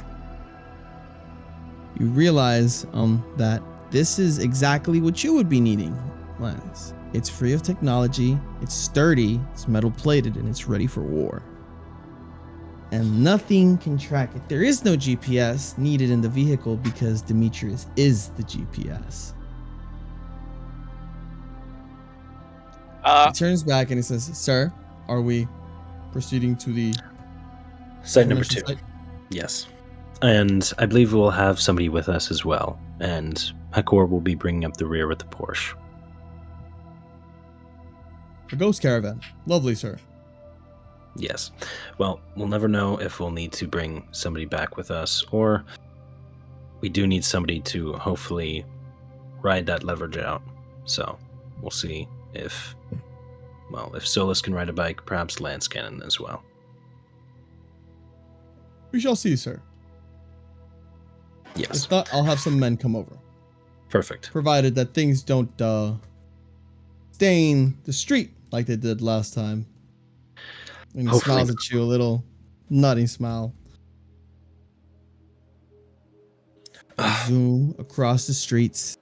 You realize um that this is exactly what you would be needing lance it's free of technology it's sturdy it's metal plated and it's ready for war and nothing can track it there is no gps needed in the vehicle because demetrius is the gps Uh, he turns back and he says, "Sir, are we proceeding to the Site number two. site?" Yes. And I believe we'll have somebody with us as well. And Hakor will be bringing up the rear with the Porsche. A ghost caravan. Lovely, sir. Yes. Well, we'll never know if we'll need to bring somebody back with us, or we do need somebody to hopefully ride that leverage out. So we'll see if, well, if Solus can ride a bike, perhaps Lance can as well. We shall see, sir. Yes. If not, I'll have some men come over, Perfect. provided that things don't uh, stain the street like they did last time. And he Hopefully. smiles at you a little nutty smile. Zoom across the streets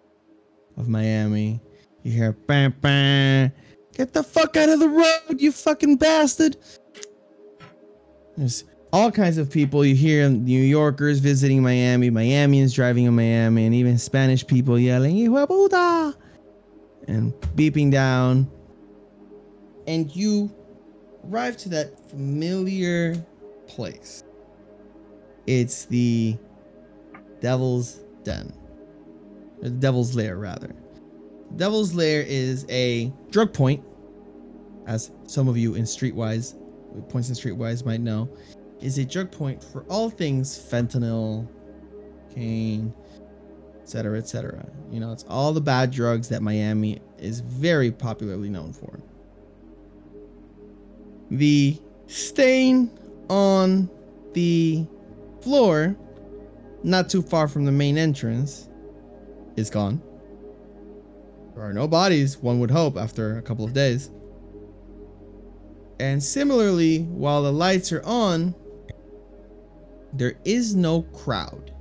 of Miami. You hear bam bam. Get the fuck out of the road, you fucking bastard. There's all kinds of people. You hear New Yorkers visiting Miami, Miamians driving in Miami, and even Spanish people yelling, puta! and beeping down. And you arrive to that familiar place. It's the Devil's Den. Or the Devil's Lair, rather. The Devil's Lair is a drug point, as some of you in Streetwise, points in Streetwise might know. is a drug point for all things fentanyl, cocaine, etc., etc. You know, it's all the bad drugs that Miami is very popularly known for. The stain on the floor, not too far from the main entrance, is gone. There are no bodies, one would hope, after a couple of days. And similarly, while the lights are on, there is no crowd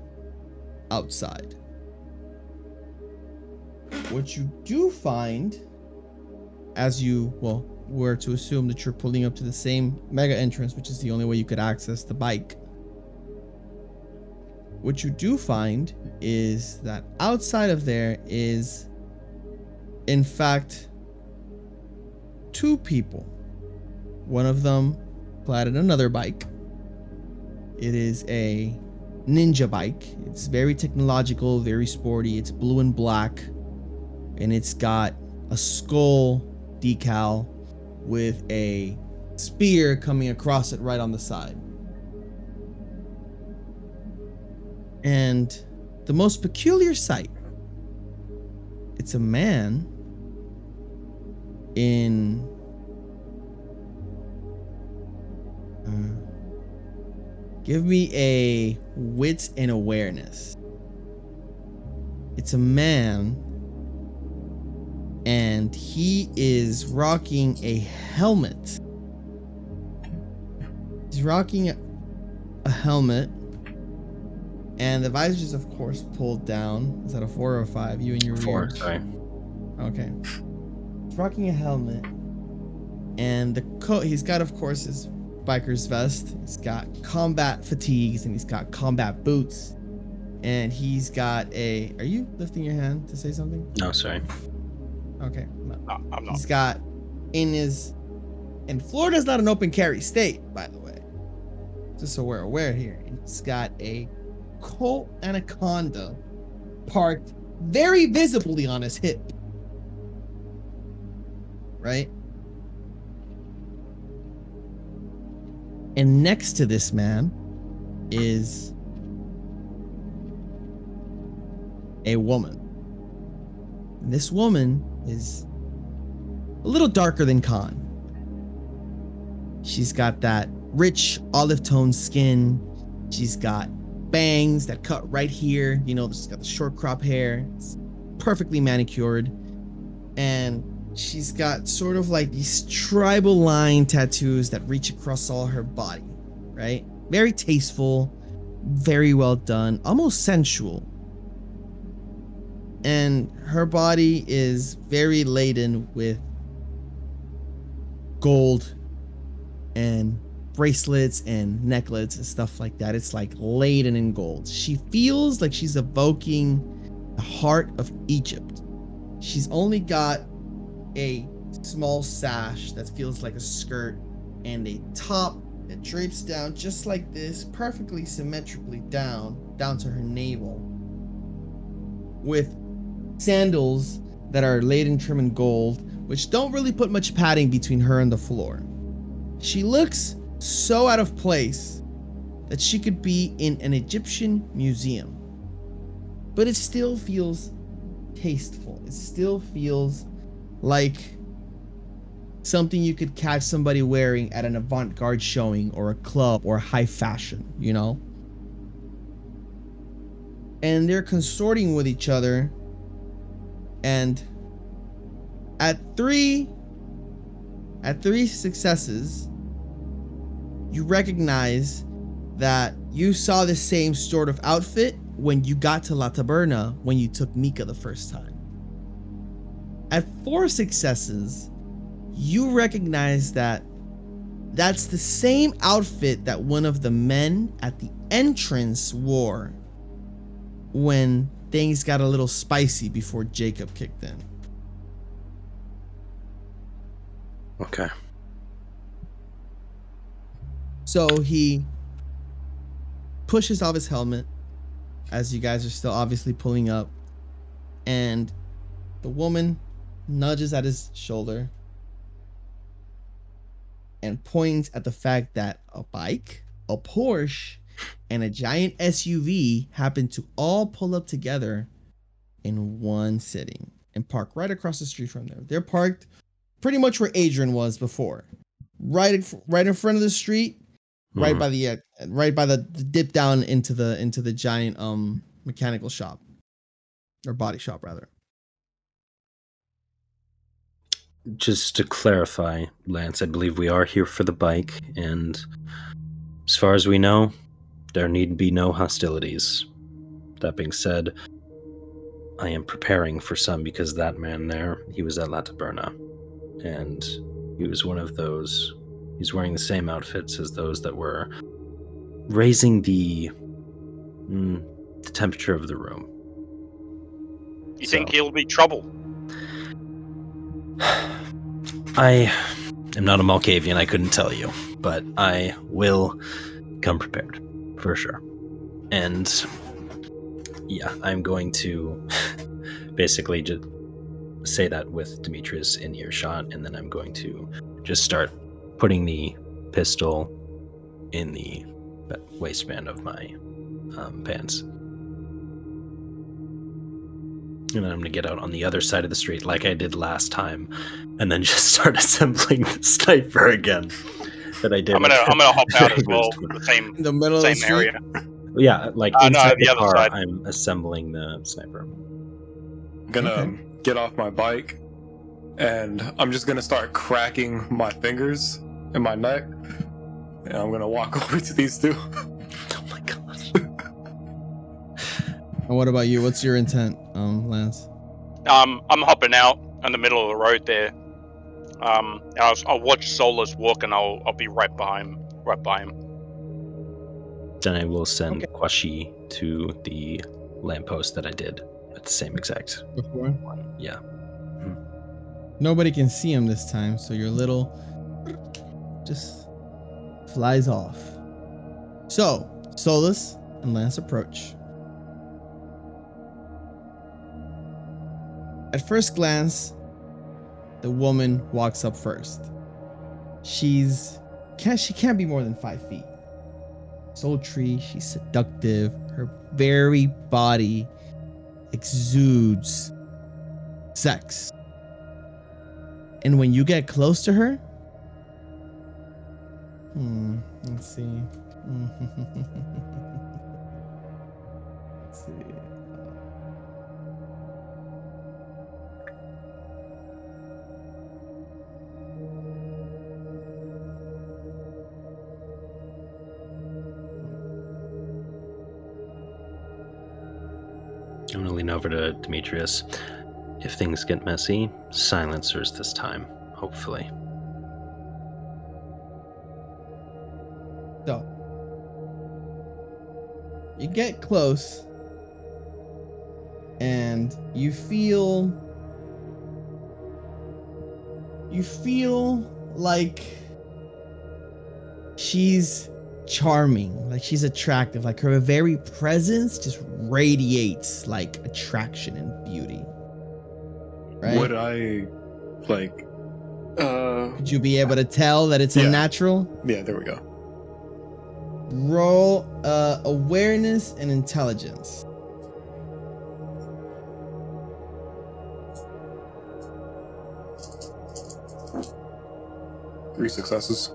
outside. What you do find, as you, well, were to assume that you're pulling up to the same mega entrance, which is the only way you could access the bike. What you do find is that outside of there is, in fact, two people. One of them clad in another bike. It is a ninja bike. It's very technological, very sporty. It's blue and black, and it's got a skull decal with a spear coming across it right on the side. And the most peculiar sight it's a man in uh, give me a wits and awareness it's a man and he is rocking a helmet. He's rocking a helmet, and the visor is of course pulled down. Is that a four or a five? You and your Four, rear. sorry. Okay. He's rocking a helmet, and the coat. He's got, of course, his biker's vest. He's got combat fatigues, and he's got combat boots, and he's got a. Are you lifting your hand to say something? No, sorry. Okay. No. No, I'm not. He's got in his and Florida's not an open carry state, by the way. Just so we're aware here. He's got a Colt Anaconda parked very visibly on his hip. Right? And next to this man is a woman. This woman is a little darker than Khan. She's got that rich olive tone skin. She's got bangs that cut right here. You know, she's got the short crop hair. It's perfectly manicured. And she's got sort of like these tribal line tattoos that reach across all her body, right? Very tasteful, very well done, almost sensual and her body is very laden with gold and bracelets and necklets and stuff like that. It's like laden in gold. She feels like she's evoking the heart of Egypt. She's only got a small sash that feels like a skirt and a top that drapes down just like this, perfectly symmetrically down, down to her navel, with sandals that are laid in trim and gold, which don't really put much padding between her and the floor. She looks so out of place that she could be in an Egyptian museum. But it still feels tasteful. It still feels like something you could catch somebody wearing at an avant garde showing or a club or high fashion, you know? And they're consorting with each other and at three at three successes you recognize that you saw the same sort of outfit when you got to La Taberna when you took Mika the first time. At four successes, you recognize that that's the same outfit that one of the men at the entrance wore when things got a little spicy before Jacob kicked in. Okay. So he pushes off his helmet as you guys are still obviously pulling up, and the woman nudges at his shoulder and points at the fact that a bike a Porsche and a giant SUV happened to all pull up together in one sitting and park right across the street from there. They're parked pretty much where Adrian was before, right, right in front of the street, right Mhm. by the uh, right by the dip down into the into the giant um mechanical shop or body shop rather. Just to clarify, Lance, I believe we are here for the bike, and as far as we know, there need be no hostilities. That being said, I am preparing for some because that man there, he was at La Taberna, and he was one of those. He's wearing the same outfits as those that were raising the, mm, the temperature of the room. You think he'll be trouble? I am not a Malkavian, I couldn't tell you, but I will come prepared for sure. And yeah, I'm going to basically just say that with Demetrius in earshot, and then I'm going to just start putting the pistol in the waistband of my um, pants. And then I'm gonna get out on the other side of the street like I did last time, and then just start assembling the sniper again. That I did. I'm gonna I'm gonna hop out as well first with one. the same In the middle of the area. Yeah, like Uh, no, inside the the, other car, side. I'm assembling the sniper. I'm gonna Okay. um, get off my bike and I'm just gonna start cracking my fingers and my neck. And I'm gonna walk over to these two. Oh my gosh. And what about you? What's your intent, um, Lance? Um, I'm hopping out in the middle of the road there. Um, I'll, I'll watch Solus walk, and I'll I'll be right behind right by him. Then I will send Okay. Kwashi to the lamppost that I did at the same exact Before one. Yeah. nobody can see him this time, so your little just flies off. So Solus and Lance approach. At first glance, the woman walks up first. She's can't she can't be more than five feet. Sultry, she's seductive. Her very body exudes sex. And when you get close to her, hmm, let's see. let's see. Lean over to Demetrius. If things get messy, silencers this time, hopefully. So you get close and you feel you feel like she's charming, like she's attractive, like her very presence just radiates like attraction and beauty. Right? Would I like uh Would you be able to tell that it's Yeah. a natural? yeah, there we go. Roll uh, awareness and intelligence. Three successes.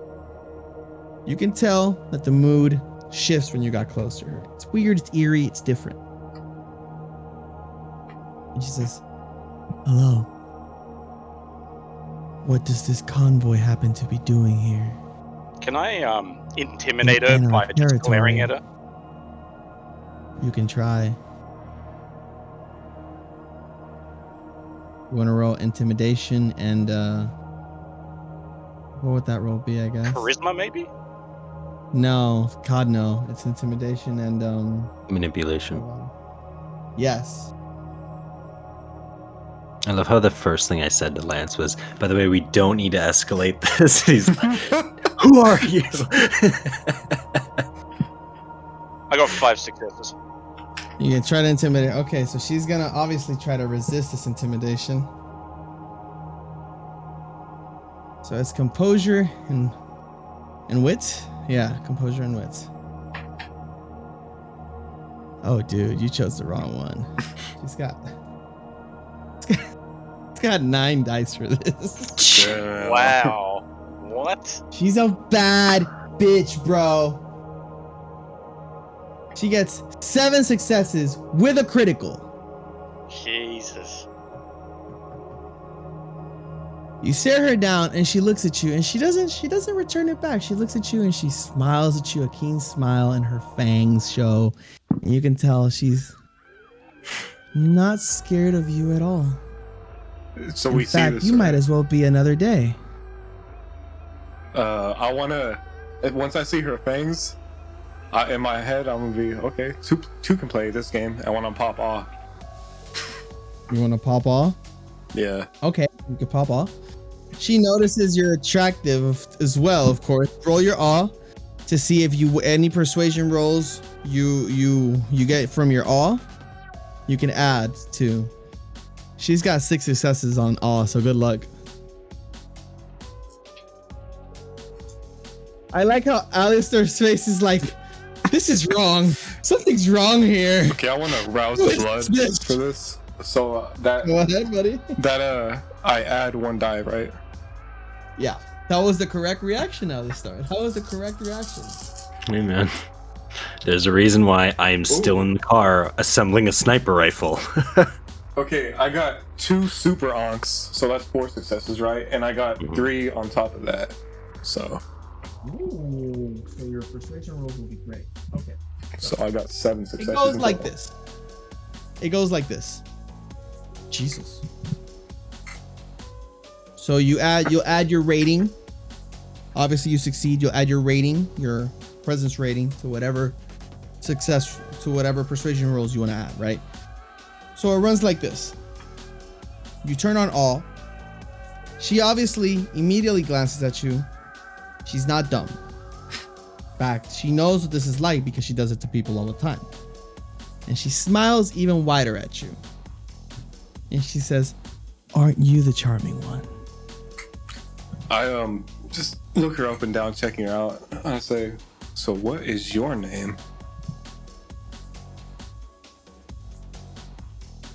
You can tell that the mood shifts when you got close to her. It's weird, it's eerie, it's different. And she says, Hello. What does this convoy happen to be doing here? Can I um intimidate her In our by just glaring at her? You can try. You want to roll intimidation and uh what would that roll be, I guess? Charisma, maybe? No, God no. It's intimidation and um Manipulation. Yes. I love how the first thing I said to Lance was, by the way, we don't need to escalate this. He's like, Who are you? I got five successes. You can try to intimidate. Okay, so she's gonna obviously try to resist this intimidation. So it's composure and and wit. Yeah, composure and wits. Oh, dude, you chose the wrong one. She's got. It's got, it's got nine dice for this. Wow. What? She's a bad bitch, bro. She gets seven successes with a critical. Jesus. You stare her down and she looks at you and she doesn't she doesn't return it back. She looks at you and she smiles at you, a keen smile and her fangs show. And you can tell she's not scared of you at all. So In we see fact, this. you might as well be another day. Uh, I wanna. Once I see her fangs, I, in my head, I'm gonna be okay. Two, two can play this game. I want to pop off. You want to pop off? Yeah. Okay, you can pop off. She notices you're attractive as well, of course. Roll your awe to see if you any persuasion rolls you you you get from your awe. You can add to. She's got six successes on awe, so good luck. I like how Aleistar's face is like, this is wrong. Something's wrong here. Okay, I want to rouse the blood for this. So uh, that Go ahead, buddy. that uh, I add one die, right? Yeah. That was the correct reaction, at the start. That was the correct reaction. Hey man. There's a reason why I'm still in the car assembling a sniper rifle. Okay, I got two super onks, so that's four successes, right? And I got Mhm. three on top of that. So, Ooh, so your persuasion rolls will be great. Okay. so I got seven successes. It goes like this. It goes like this. Jesus. So you add you'll add your rating. Obviously you succeed, you'll add your rating, your presence rating to whatever success to whatever persuasion rolls you want to add, right? So it runs like this. You turn on awe. She obviously immediately glances at you. She's not dumb. In fact, she knows what this is like because she does it to people all the time. And she smiles even wider at you. And she says, Aren't you the charming one? I um just look her up and down, checking her out. I say, "So what is your name?"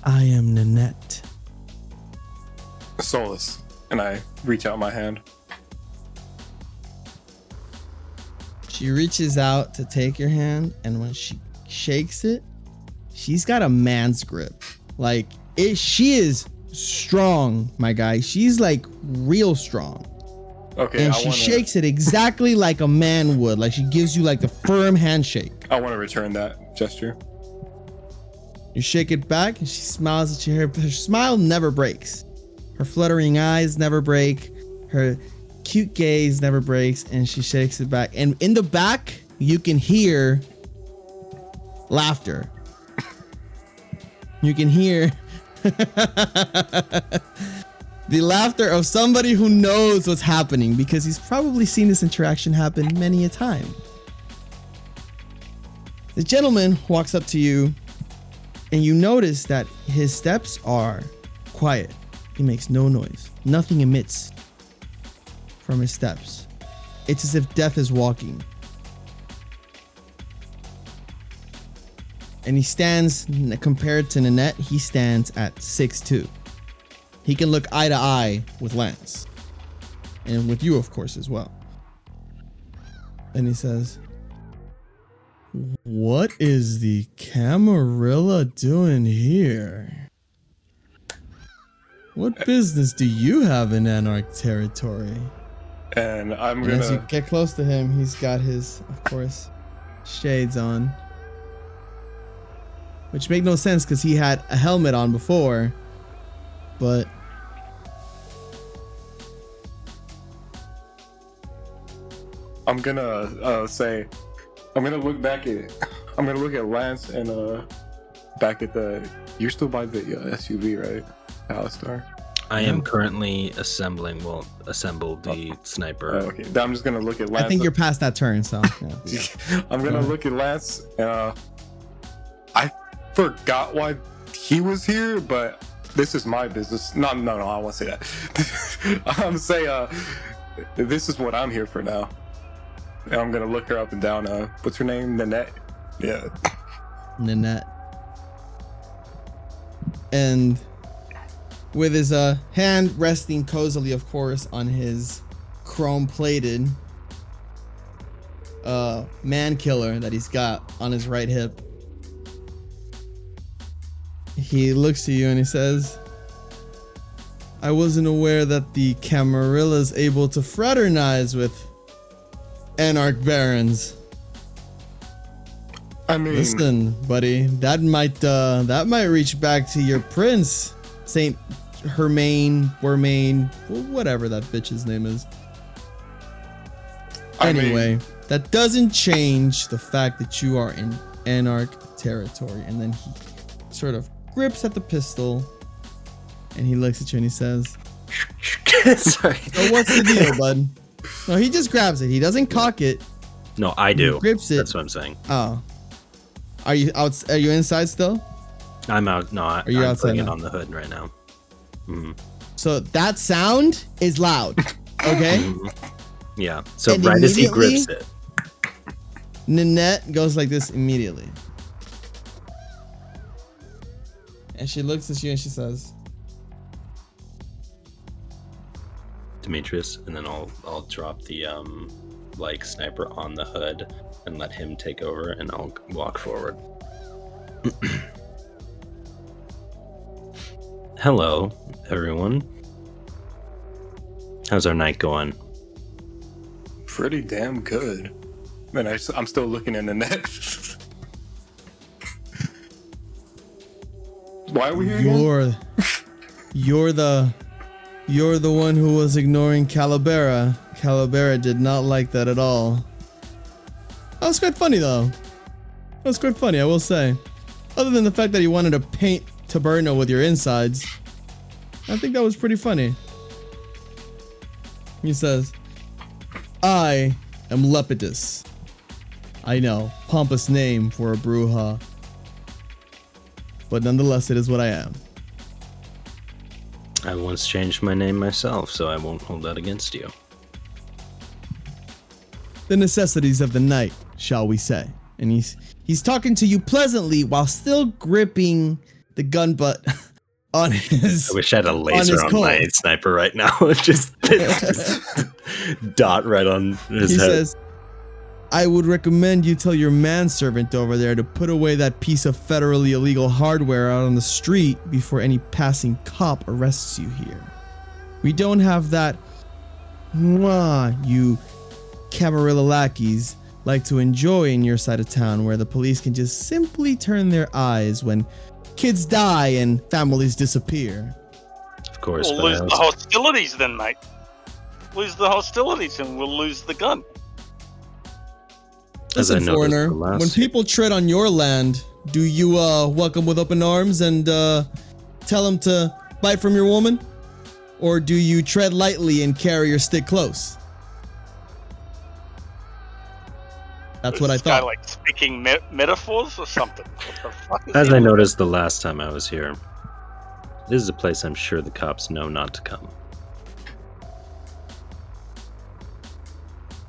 I am Nanette. Solus. And I reach out my hand. She reaches out to take your hand, and when she shakes it, she's got a man's grip. Like it, she is strong, my guy. She's like real strong. Okay, and I she wanna, shakes it exactly like a man would. Like she gives you like the firm handshake. I want to return that gesture. You shake it back, and she smiles at you. Her, her smile never breaks. Her fluttering eyes never break. Her cute gaze never breaks, and she shakes it back. And in the back, you can hear laughter. You can hear the laughter of somebody who knows what's happening because he's probably seen this interaction happen many a time. The gentleman walks up to you and you notice that his steps are quiet. He makes no noise. Nothing emits from his steps. It's as if death is walking. And he stands, compared to Nanette, he stands at 6'2. He can look eye to eye with Lance. And with you, of course, as well. And he says, what is the Camarilla doing here? What business do you have in Anarch territory? And I'm And as you gonna. get close to him, he's got his, of course, shades on. Which make no sense because he had a helmet on before. But I'm gonna uh, say. I'm gonna look back at. I'm gonna look at Lance and uh, back at the. You're still by the uh, SUV, right, Aleistar? I am currently assembling, well, assembled the sniper. Oh, okay. I'm just gonna look at Lance. I think you're past that turn, so. yeah. I'm gonna look at Lance. And, uh, I forgot why he was here, but this is my business. No, no, no. I won't say that. I'm say, uh, this is what I'm here for now. I'm gonna look her up and down. Uh, what's her name? Nanette. Yeah. Nanette. And with his uh, hand resting cozily, of course, on his chrome plated uh, man killer that he's got on his right hip, he looks to you and he says, I wasn't aware that the Camarilla is able to fraternize with Anarch Barons. I mean, Listen, buddy, that might uh that might reach back to your prince, Saint Hermaine, Wermaine, wh- whatever that bitch's name is. I mean- Anyway, that doesn't change the fact that you are in Anarch territory. And then he sort of grips at the pistol, and he looks at you and he says, Sorry. "So what's the deal, bud?" No, he just grabs it. He doesn't cock it. No, I do. He grips it. That's what I'm saying. Oh, are you out? Are you inside still? I'm out. No, I, Are you I'm outside putting it on the hood right now. Mhm. So that sound is loud. Okay. Mhm. Yeah. So And right as he grips it, Nanette goes like this immediately. And she looks at you and she says, Demetrius, and then I'll I'll drop the um like sniper on the hood and let him take over, and I'll walk forward. Hello, everyone. How's our night going? pretty damn good. Man, I, am still looking in the net. Why are we here? You're You're the You're the one who was ignoring Calibera. Calibera did not like that at all. That was quite funny though. That was quite funny, I will say. Other than the fact that he wanted to paint Taberno with your insides. I think that was pretty funny. He says, I am Lepidus. I know, pompous name for a Brujah. But nonetheless, it is what I am. I once changed my name myself, so I won't hold that against you. the necessities of the night, shall we say. And he's he's talking to you pleasantly while still gripping the gun butt on his I wish I had a laser his on, my sniper right now. just, just dot right on his he head. says I would recommend you tell your manservant over there to put away that piece of federally illegal hardware out on the street before any passing cop arrests you here. We don't have that mwah, you Camarilla lackeys like to enjoy in your side of town where the police can just simply turn their eyes when kids die and families disappear. of course, We'll but I lose the hostilities then, mate. Lose the hostilities and we'll lose the gun. As I Listen, foreigner, when people tread on your land, do you uh, welcome with open arms and uh, tell them to bite from your woman? Or do you tread lightly and carry your stick close? That's what I thought. guy, like speaking me- metaphors or something. What the fuck is As I doing? noticed the last time I was here, this is a place I'm sure the cops know not to come.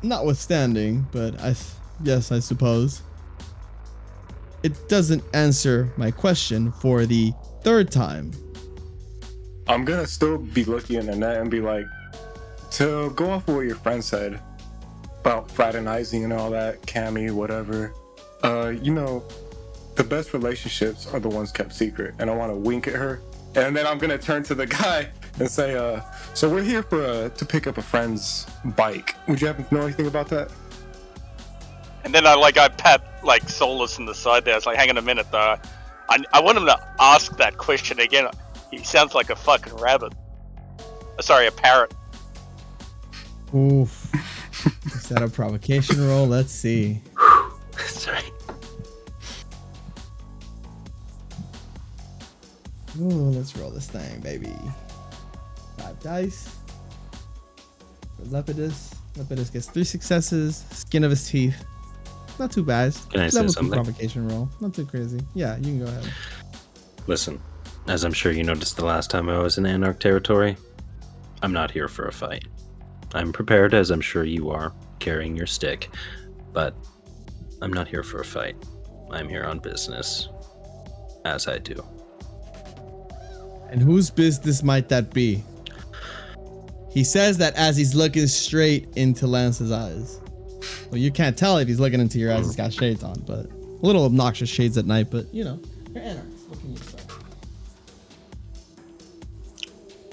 Notwithstanding, but I, th- yes, I suppose. It doesn't answer my question for the third time. I'm gonna still be looking in the net and be like, to go off of what your friend said about fraternizing and all that, Cammy, whatever. Uh, you know, the best relationships are the ones kept secret, and I want to wink at her, and then I'm gonna turn to the guy and say, uh, so we're here for uh, to pick up a friend's bike. Would you happen to know anything about that? And then I like I pat like Solus in the side there. I was like, hang on a minute though. I, I want him to ask that question again. He sounds like a fucking rabbit. Uh, Sorry, a parrot. Oof. Is that a provocation roll? Let's see. Sorry. Ooh, let's roll this thing, baby. Five dice. For Lepidus. Lepidus gets three successes. Skin of his teeth. Not too bad. Can I say Level two something? provocation roll. Not too crazy. Yeah, you can go ahead. Listen, as I'm sure you noticed the last time I was in Anarch territory, I'm not here for a fight. I'm prepared, as I'm sure you are, carrying your stick, but I'm not here for a fight. I'm here on business, as I do. And whose business might that be? He says that as he's looking straight into Lance's eyes. Well, you can't tell if he's looking into your eyes. He's got shades on, but a little obnoxious shades at night. But you know, you're anarchists. What can you say?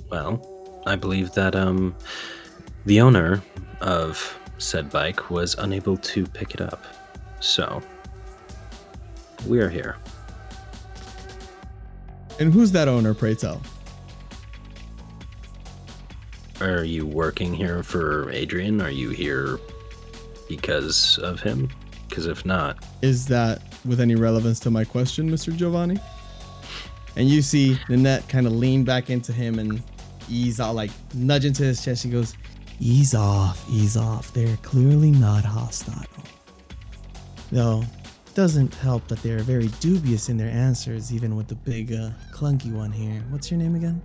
Well, I believe that um the owner of said bike was unable to pick it up. So we're here. And who's that owner? Pray tell. Are you working here for Adrian? Are you here because of him? Because if not, Is that with any relevance to my question, Mr. Giovanni? And you see Nanette kind of lean back into him and ease out, like nudge into his chest. She goes, Ease off, ease off. They're clearly not hostile. Though, doesn't help that they're very dubious in their answers, even with the big, uh, clunky one here. What's your name again?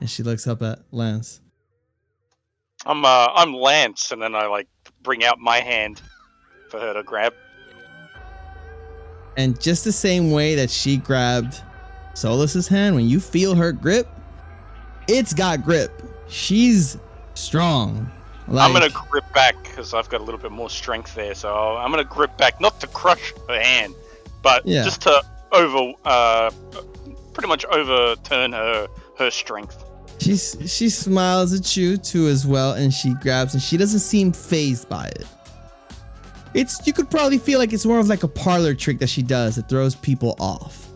And she looks up at Lance. I'm uh I'm Lance, and then I like bring out my hand for her to grab. And just the same way that she grabbed Solus's hand, when you feel her grip, it's got grip. She's strong. Like, I'm gonna grip back because I've got a little bit more strength there, so I'm gonna grip back, not to crush her hand, but Yeah. just to over, uh, pretty much overturn her her strength. She's she smiles at you too as well, and she grabs and she doesn't seem phased by it. It's you could probably feel like it's more of like a parlor trick that she does that throws people off.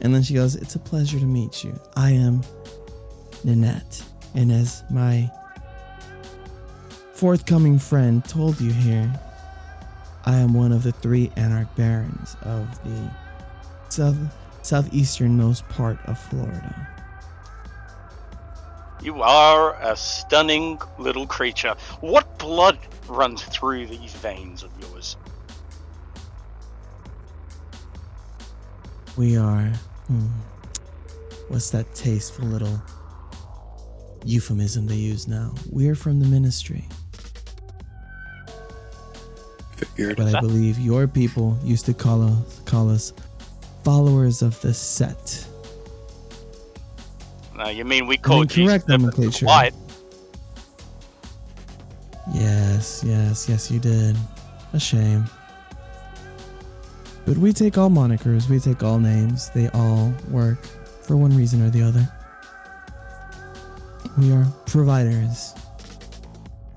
And then she goes, It's a pleasure to meet you. I am Nanette. And as my forthcoming friend told you here, I am one of the three Anarch Barons of the south southeasternmost part of Florida. You are a stunning little creature. What blood runs through these veins of yours? We are. Hmm, what's that tasteful little euphemism they use now? We're from the ministry, Figured. but I believe your people used to call us, call us followers of the set. No, you mean we called you incorrect Serpent of nomenclature. Light? Yes, yes, yes, you did. A shame. But we take all monikers, we take all names. They all work for one reason or the other. We are providers,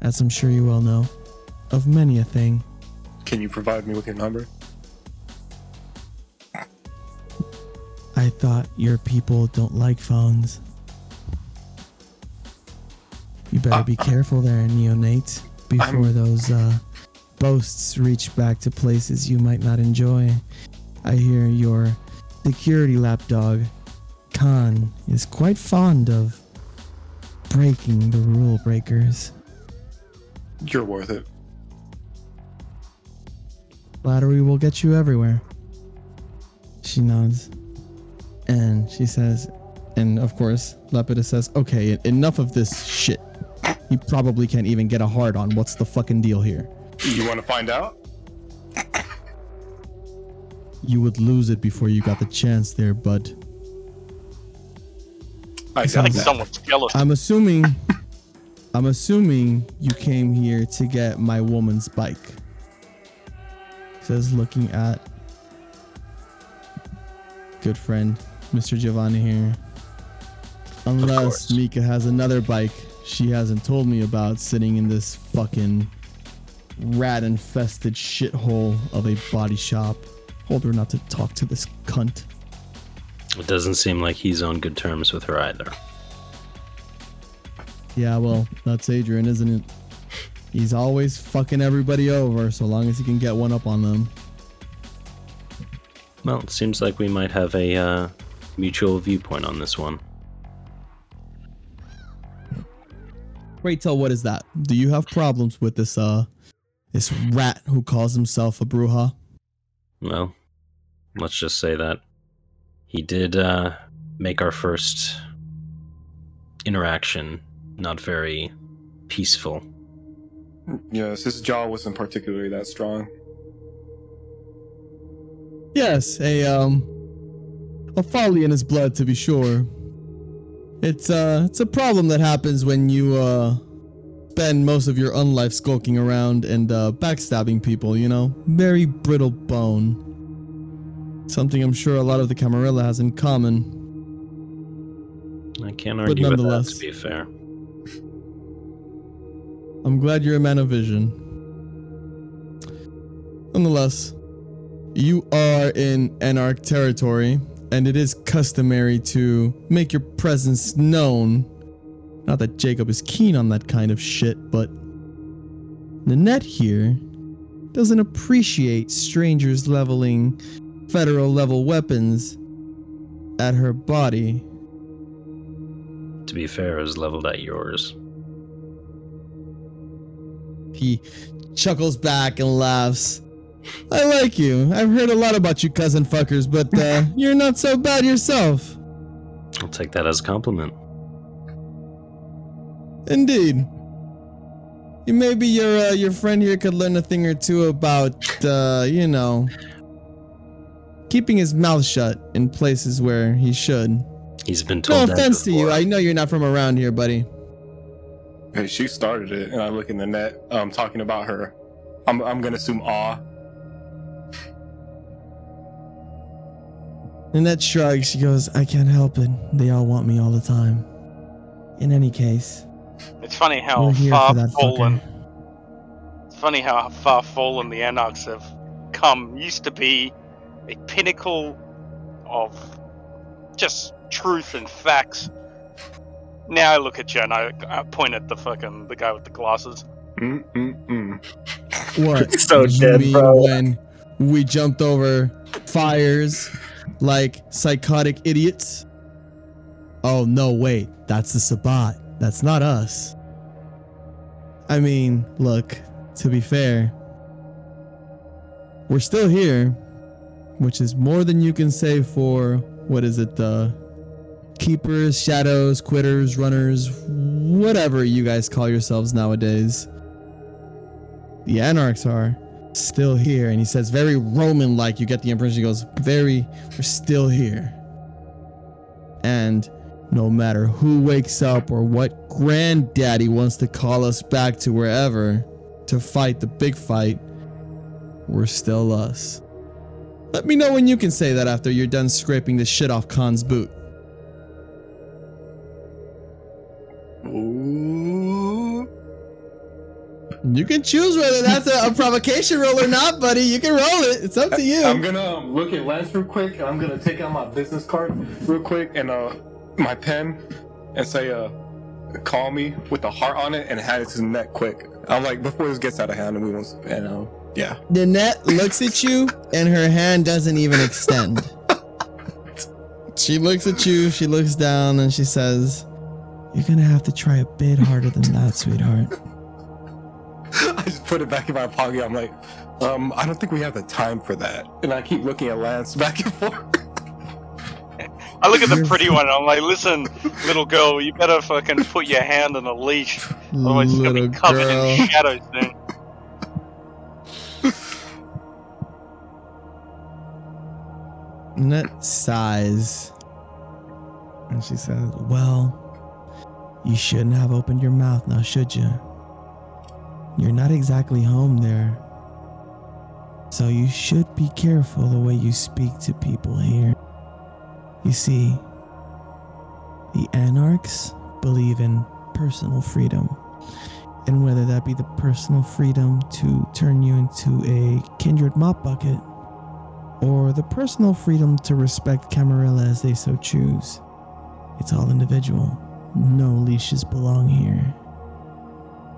as I'm sure you well know, of many a thing. Can you provide me with your number? I thought your people don't like phones. Better be careful there, neonate, before I'm- those uh, boasts reach back to places you might not enjoy. I hear your security lapdog, Khan, is quite fond of breaking the rule breakers. You're worth it. Flattery will get you everywhere. She nods. And she says, and of course, Lepidus says, okay, enough of this shit. He probably can't even get a hard on. What's the fucking deal here? You want to find out? You would lose it before you got the chance there, bud. I I got think Sounds- that. someone's jealous. I'm assuming I'm assuming you came here to get my woman's bike. Says looking at good friend Mr. Giovanni here. Unless. Mika has another bike she hasn't told me about sitting in this fucking rat infested shithole of a body shop. Told her not to talk to this cunt. it doesn't seem like he's on good terms with her either. Yeah, well, that's Adrian, isn't it? He's always fucking everybody over so long as he can get one up on them. Well, it seems like we might have a uh, mutual viewpoint on this one. Great tell, what is that? Do you have problems with this uh this rat who calls himself a Brujah? Well, let's just say that he did uh, make our first interaction not very peaceful. Yes, his jaw wasn't particularly that strong. Yes, a um a folly in his blood to be sure. It's uh it's a problem that happens when you uh spend most of your unlife skulking around and uh backstabbing people, you know? Very brittle bone. Something I'm sure a lot of the Camarilla has in common. I can't argue with that, nonetheless- to be fair. I'm glad you're a man of vision. Nonetheless, you are in Anarch territory, and it is customary to make your presence known. Not that Jacob is keen on that kind of shit, but Nanette here doesn't appreciate strangers leveling federal level weapons at her body. To be fair, it was leveled at yours. He chuckles back and laughs. I like you. I've heard a lot about you cousin fuckers, but uh, you're not so bad yourself. I'll take that as a compliment. Indeed. Maybe your uh, your friend here could learn a thing or two about, uh, you know, keeping his mouth shut in places where he should. He's been No told that offense to you. I know you're not from around here, buddy. Hey, she started it, and I look in the net, um, talking about her. I'm, I'm gonna assume awe. Nanette shrugs. She goes, I can't help it. They all want me all the time. In any case, It's funny how far fallen. fucker. It's funny how far fallen the Anarchs have come. Used to be a pinnacle of just truth and facts. Now I look at you and I, I point at the fucking the guy with the glasses. Mm mm mm. What? So you dead, mean bro. when we jumped over fires like psychotic idiots? Oh no, wait, that's the Sabbat. That's not us. I mean, look, to be fair, we're still here, which is more than you can say for what is it, the keepers, shadows, quitters, runners, whatever you guys call yourselves nowadays the anarchs are still here. And he says very roman like you get the impression. He goes very we're still here. And no matter who wakes up or what granddaddy wants to call us back to wherever to fight the big fight we're still us. Let me know when you can say that after you're done scraping the shit off Khan's boot. Ooh. You can choose whether that's a, a provocation roll or not buddy you can roll it it's up to you I'm gonna um, look at Lance real quick, and I'm gonna take out my business card real quick and uh my pen and say uh call me with a heart on it and have it to neck quick. I'm like before this gets out of hand and we won't and uh, yeah. Nanette looks at you and her hand doesn't even extend. she looks at you, she looks down, and she says, You're gonna have to try a bit harder than that, sweetheart. I just put it back in my pocket. I'm like, um, I don't think we have the time for that. And I keep looking at Lance back and forth. I look at the pretty one and I'm like, listen, little girl, you better fucking put your hand on the leash. Otherwise it's gonna Little be covered girl. in shadows soon. Nanette sighs. And she says, Well, you shouldn't have opened your mouth now, should you? You're not exactly home there. So you should be careful the way you speak to people here. You see, the anarchs believe in personal freedom. And whether that be the personal freedom to turn you into a kindred mop bucket, or the personal freedom to respect Camarilla as they so choose, it's all individual. No leashes belong here.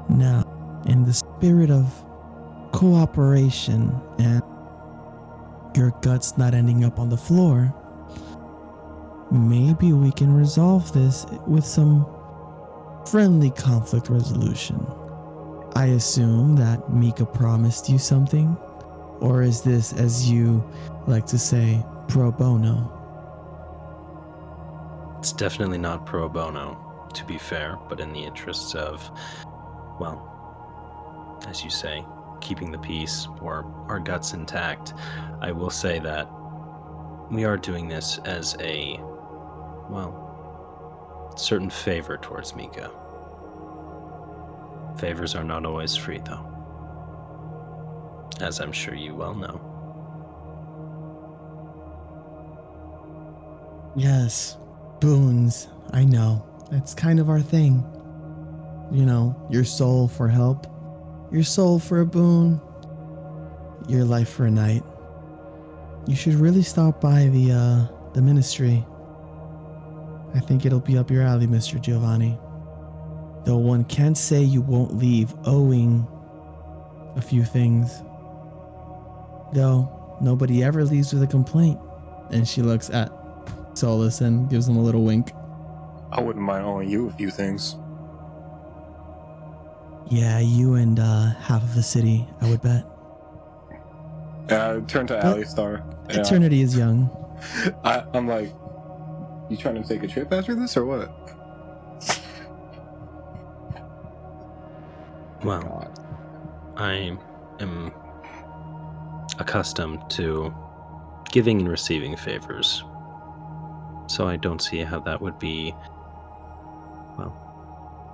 Now, in the spirit of cooperation and your guts not ending up on the floor, maybe we can resolve this with some friendly conflict resolution. I assume that Mika promised you something? Or is this, as you like to say, pro bono? It's definitely not pro bono, to be fair, but in the interests of, well, as you say, keeping the peace or our guts intact, I will say that we are doing this as a, well, certain favor towards Mika. Favors are not always free, though. As I'm sure you well know. Yes, boons. I know. It's kind of our thing. You know, your soul for help, your soul for a boon, your life for a night. You should really stop by the uh the ministry. I think it'll be up your alley, Mr. Giovanni. Though one can't say you won't leave owing a few things. Though nobody ever leaves with a complaint. And she looks at Solus and gives him a little wink. I wouldn't mind owing you a few things. Yeah, you and uh, half of the city, I would bet. And I turn to But Aleistar. and I- Eternity is young. I, I'm like, you trying to take a trip after this or what? Well, I am accustomed to giving and receiving favors. So I don't see how that would be, well,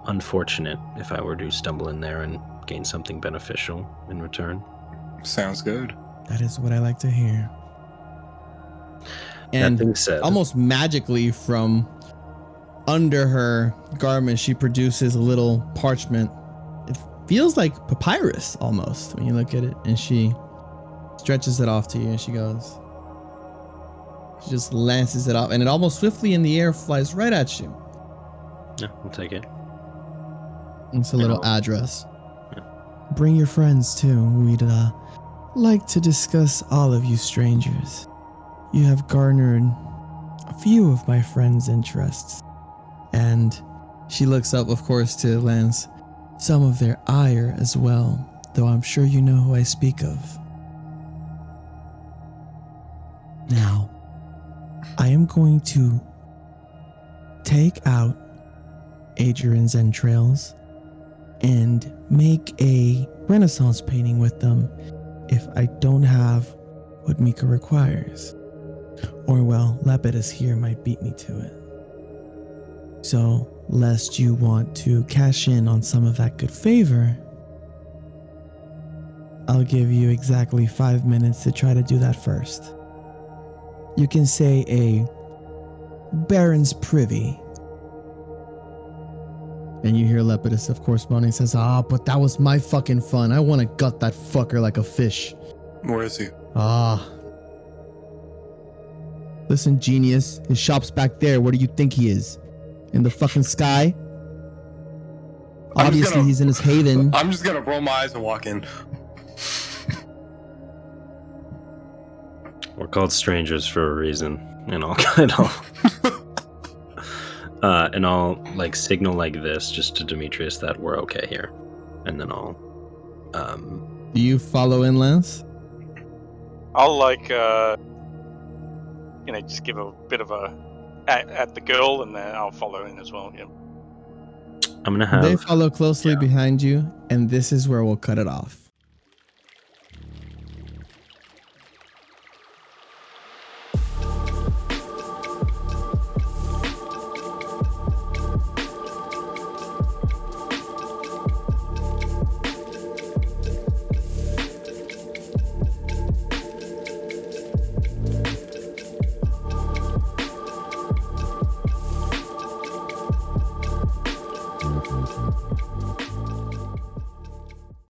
unfortunate if I were to stumble in there and gain something beneficial in return. Sounds good. That is what I like to hear. And said, almost magically from under her garment, she produces a little parchment. It feels like papyrus almost when you look at it. And she stretches it off to you and she goes, she just lances it off and it almost swiftly in the air flies right at you. yeah, we'll take it. It's a little address. Yeah. Bring your friends too. We'd uh, like to discuss all of you strangers. You have garnered a few of my friends' interests. And she looks up, of course, to Lance. Some of their ire as well, though I'm sure you know who I speak of. Now, I am going to take out Adrian's entrails and make a Renaissance painting with them if I don't have what Mika requires. Or, well, Lepidus here might beat me to it. So, lest you want to cash in on some of that good favor, I'll give you exactly five minutes to try to do that first. You can say a Baron's Privy and you hear Lepidus, of course, moaning, says, Ah, but that was my fucking fun. I want to gut that fucker like a fish. Where is he? Ah. Listen, genius. His shop's back there. Where do you think he is? In the fucking sky? I'm Obviously, gonna- he's in his haven. I'm just gonna roll my eyes and walk in. We're called strangers for a reason, and I'll and I'll uh, and I'll like signal like this just to Demetrius that we're okay here, and then I'll um Do you follow in, Lance? I'll like, uh, you know, just give a bit of a at, at the girl, and then I'll follow in as well. Yeah. I'm gonna have They follow closely yeah. behind you, and this is where we'll cut it off.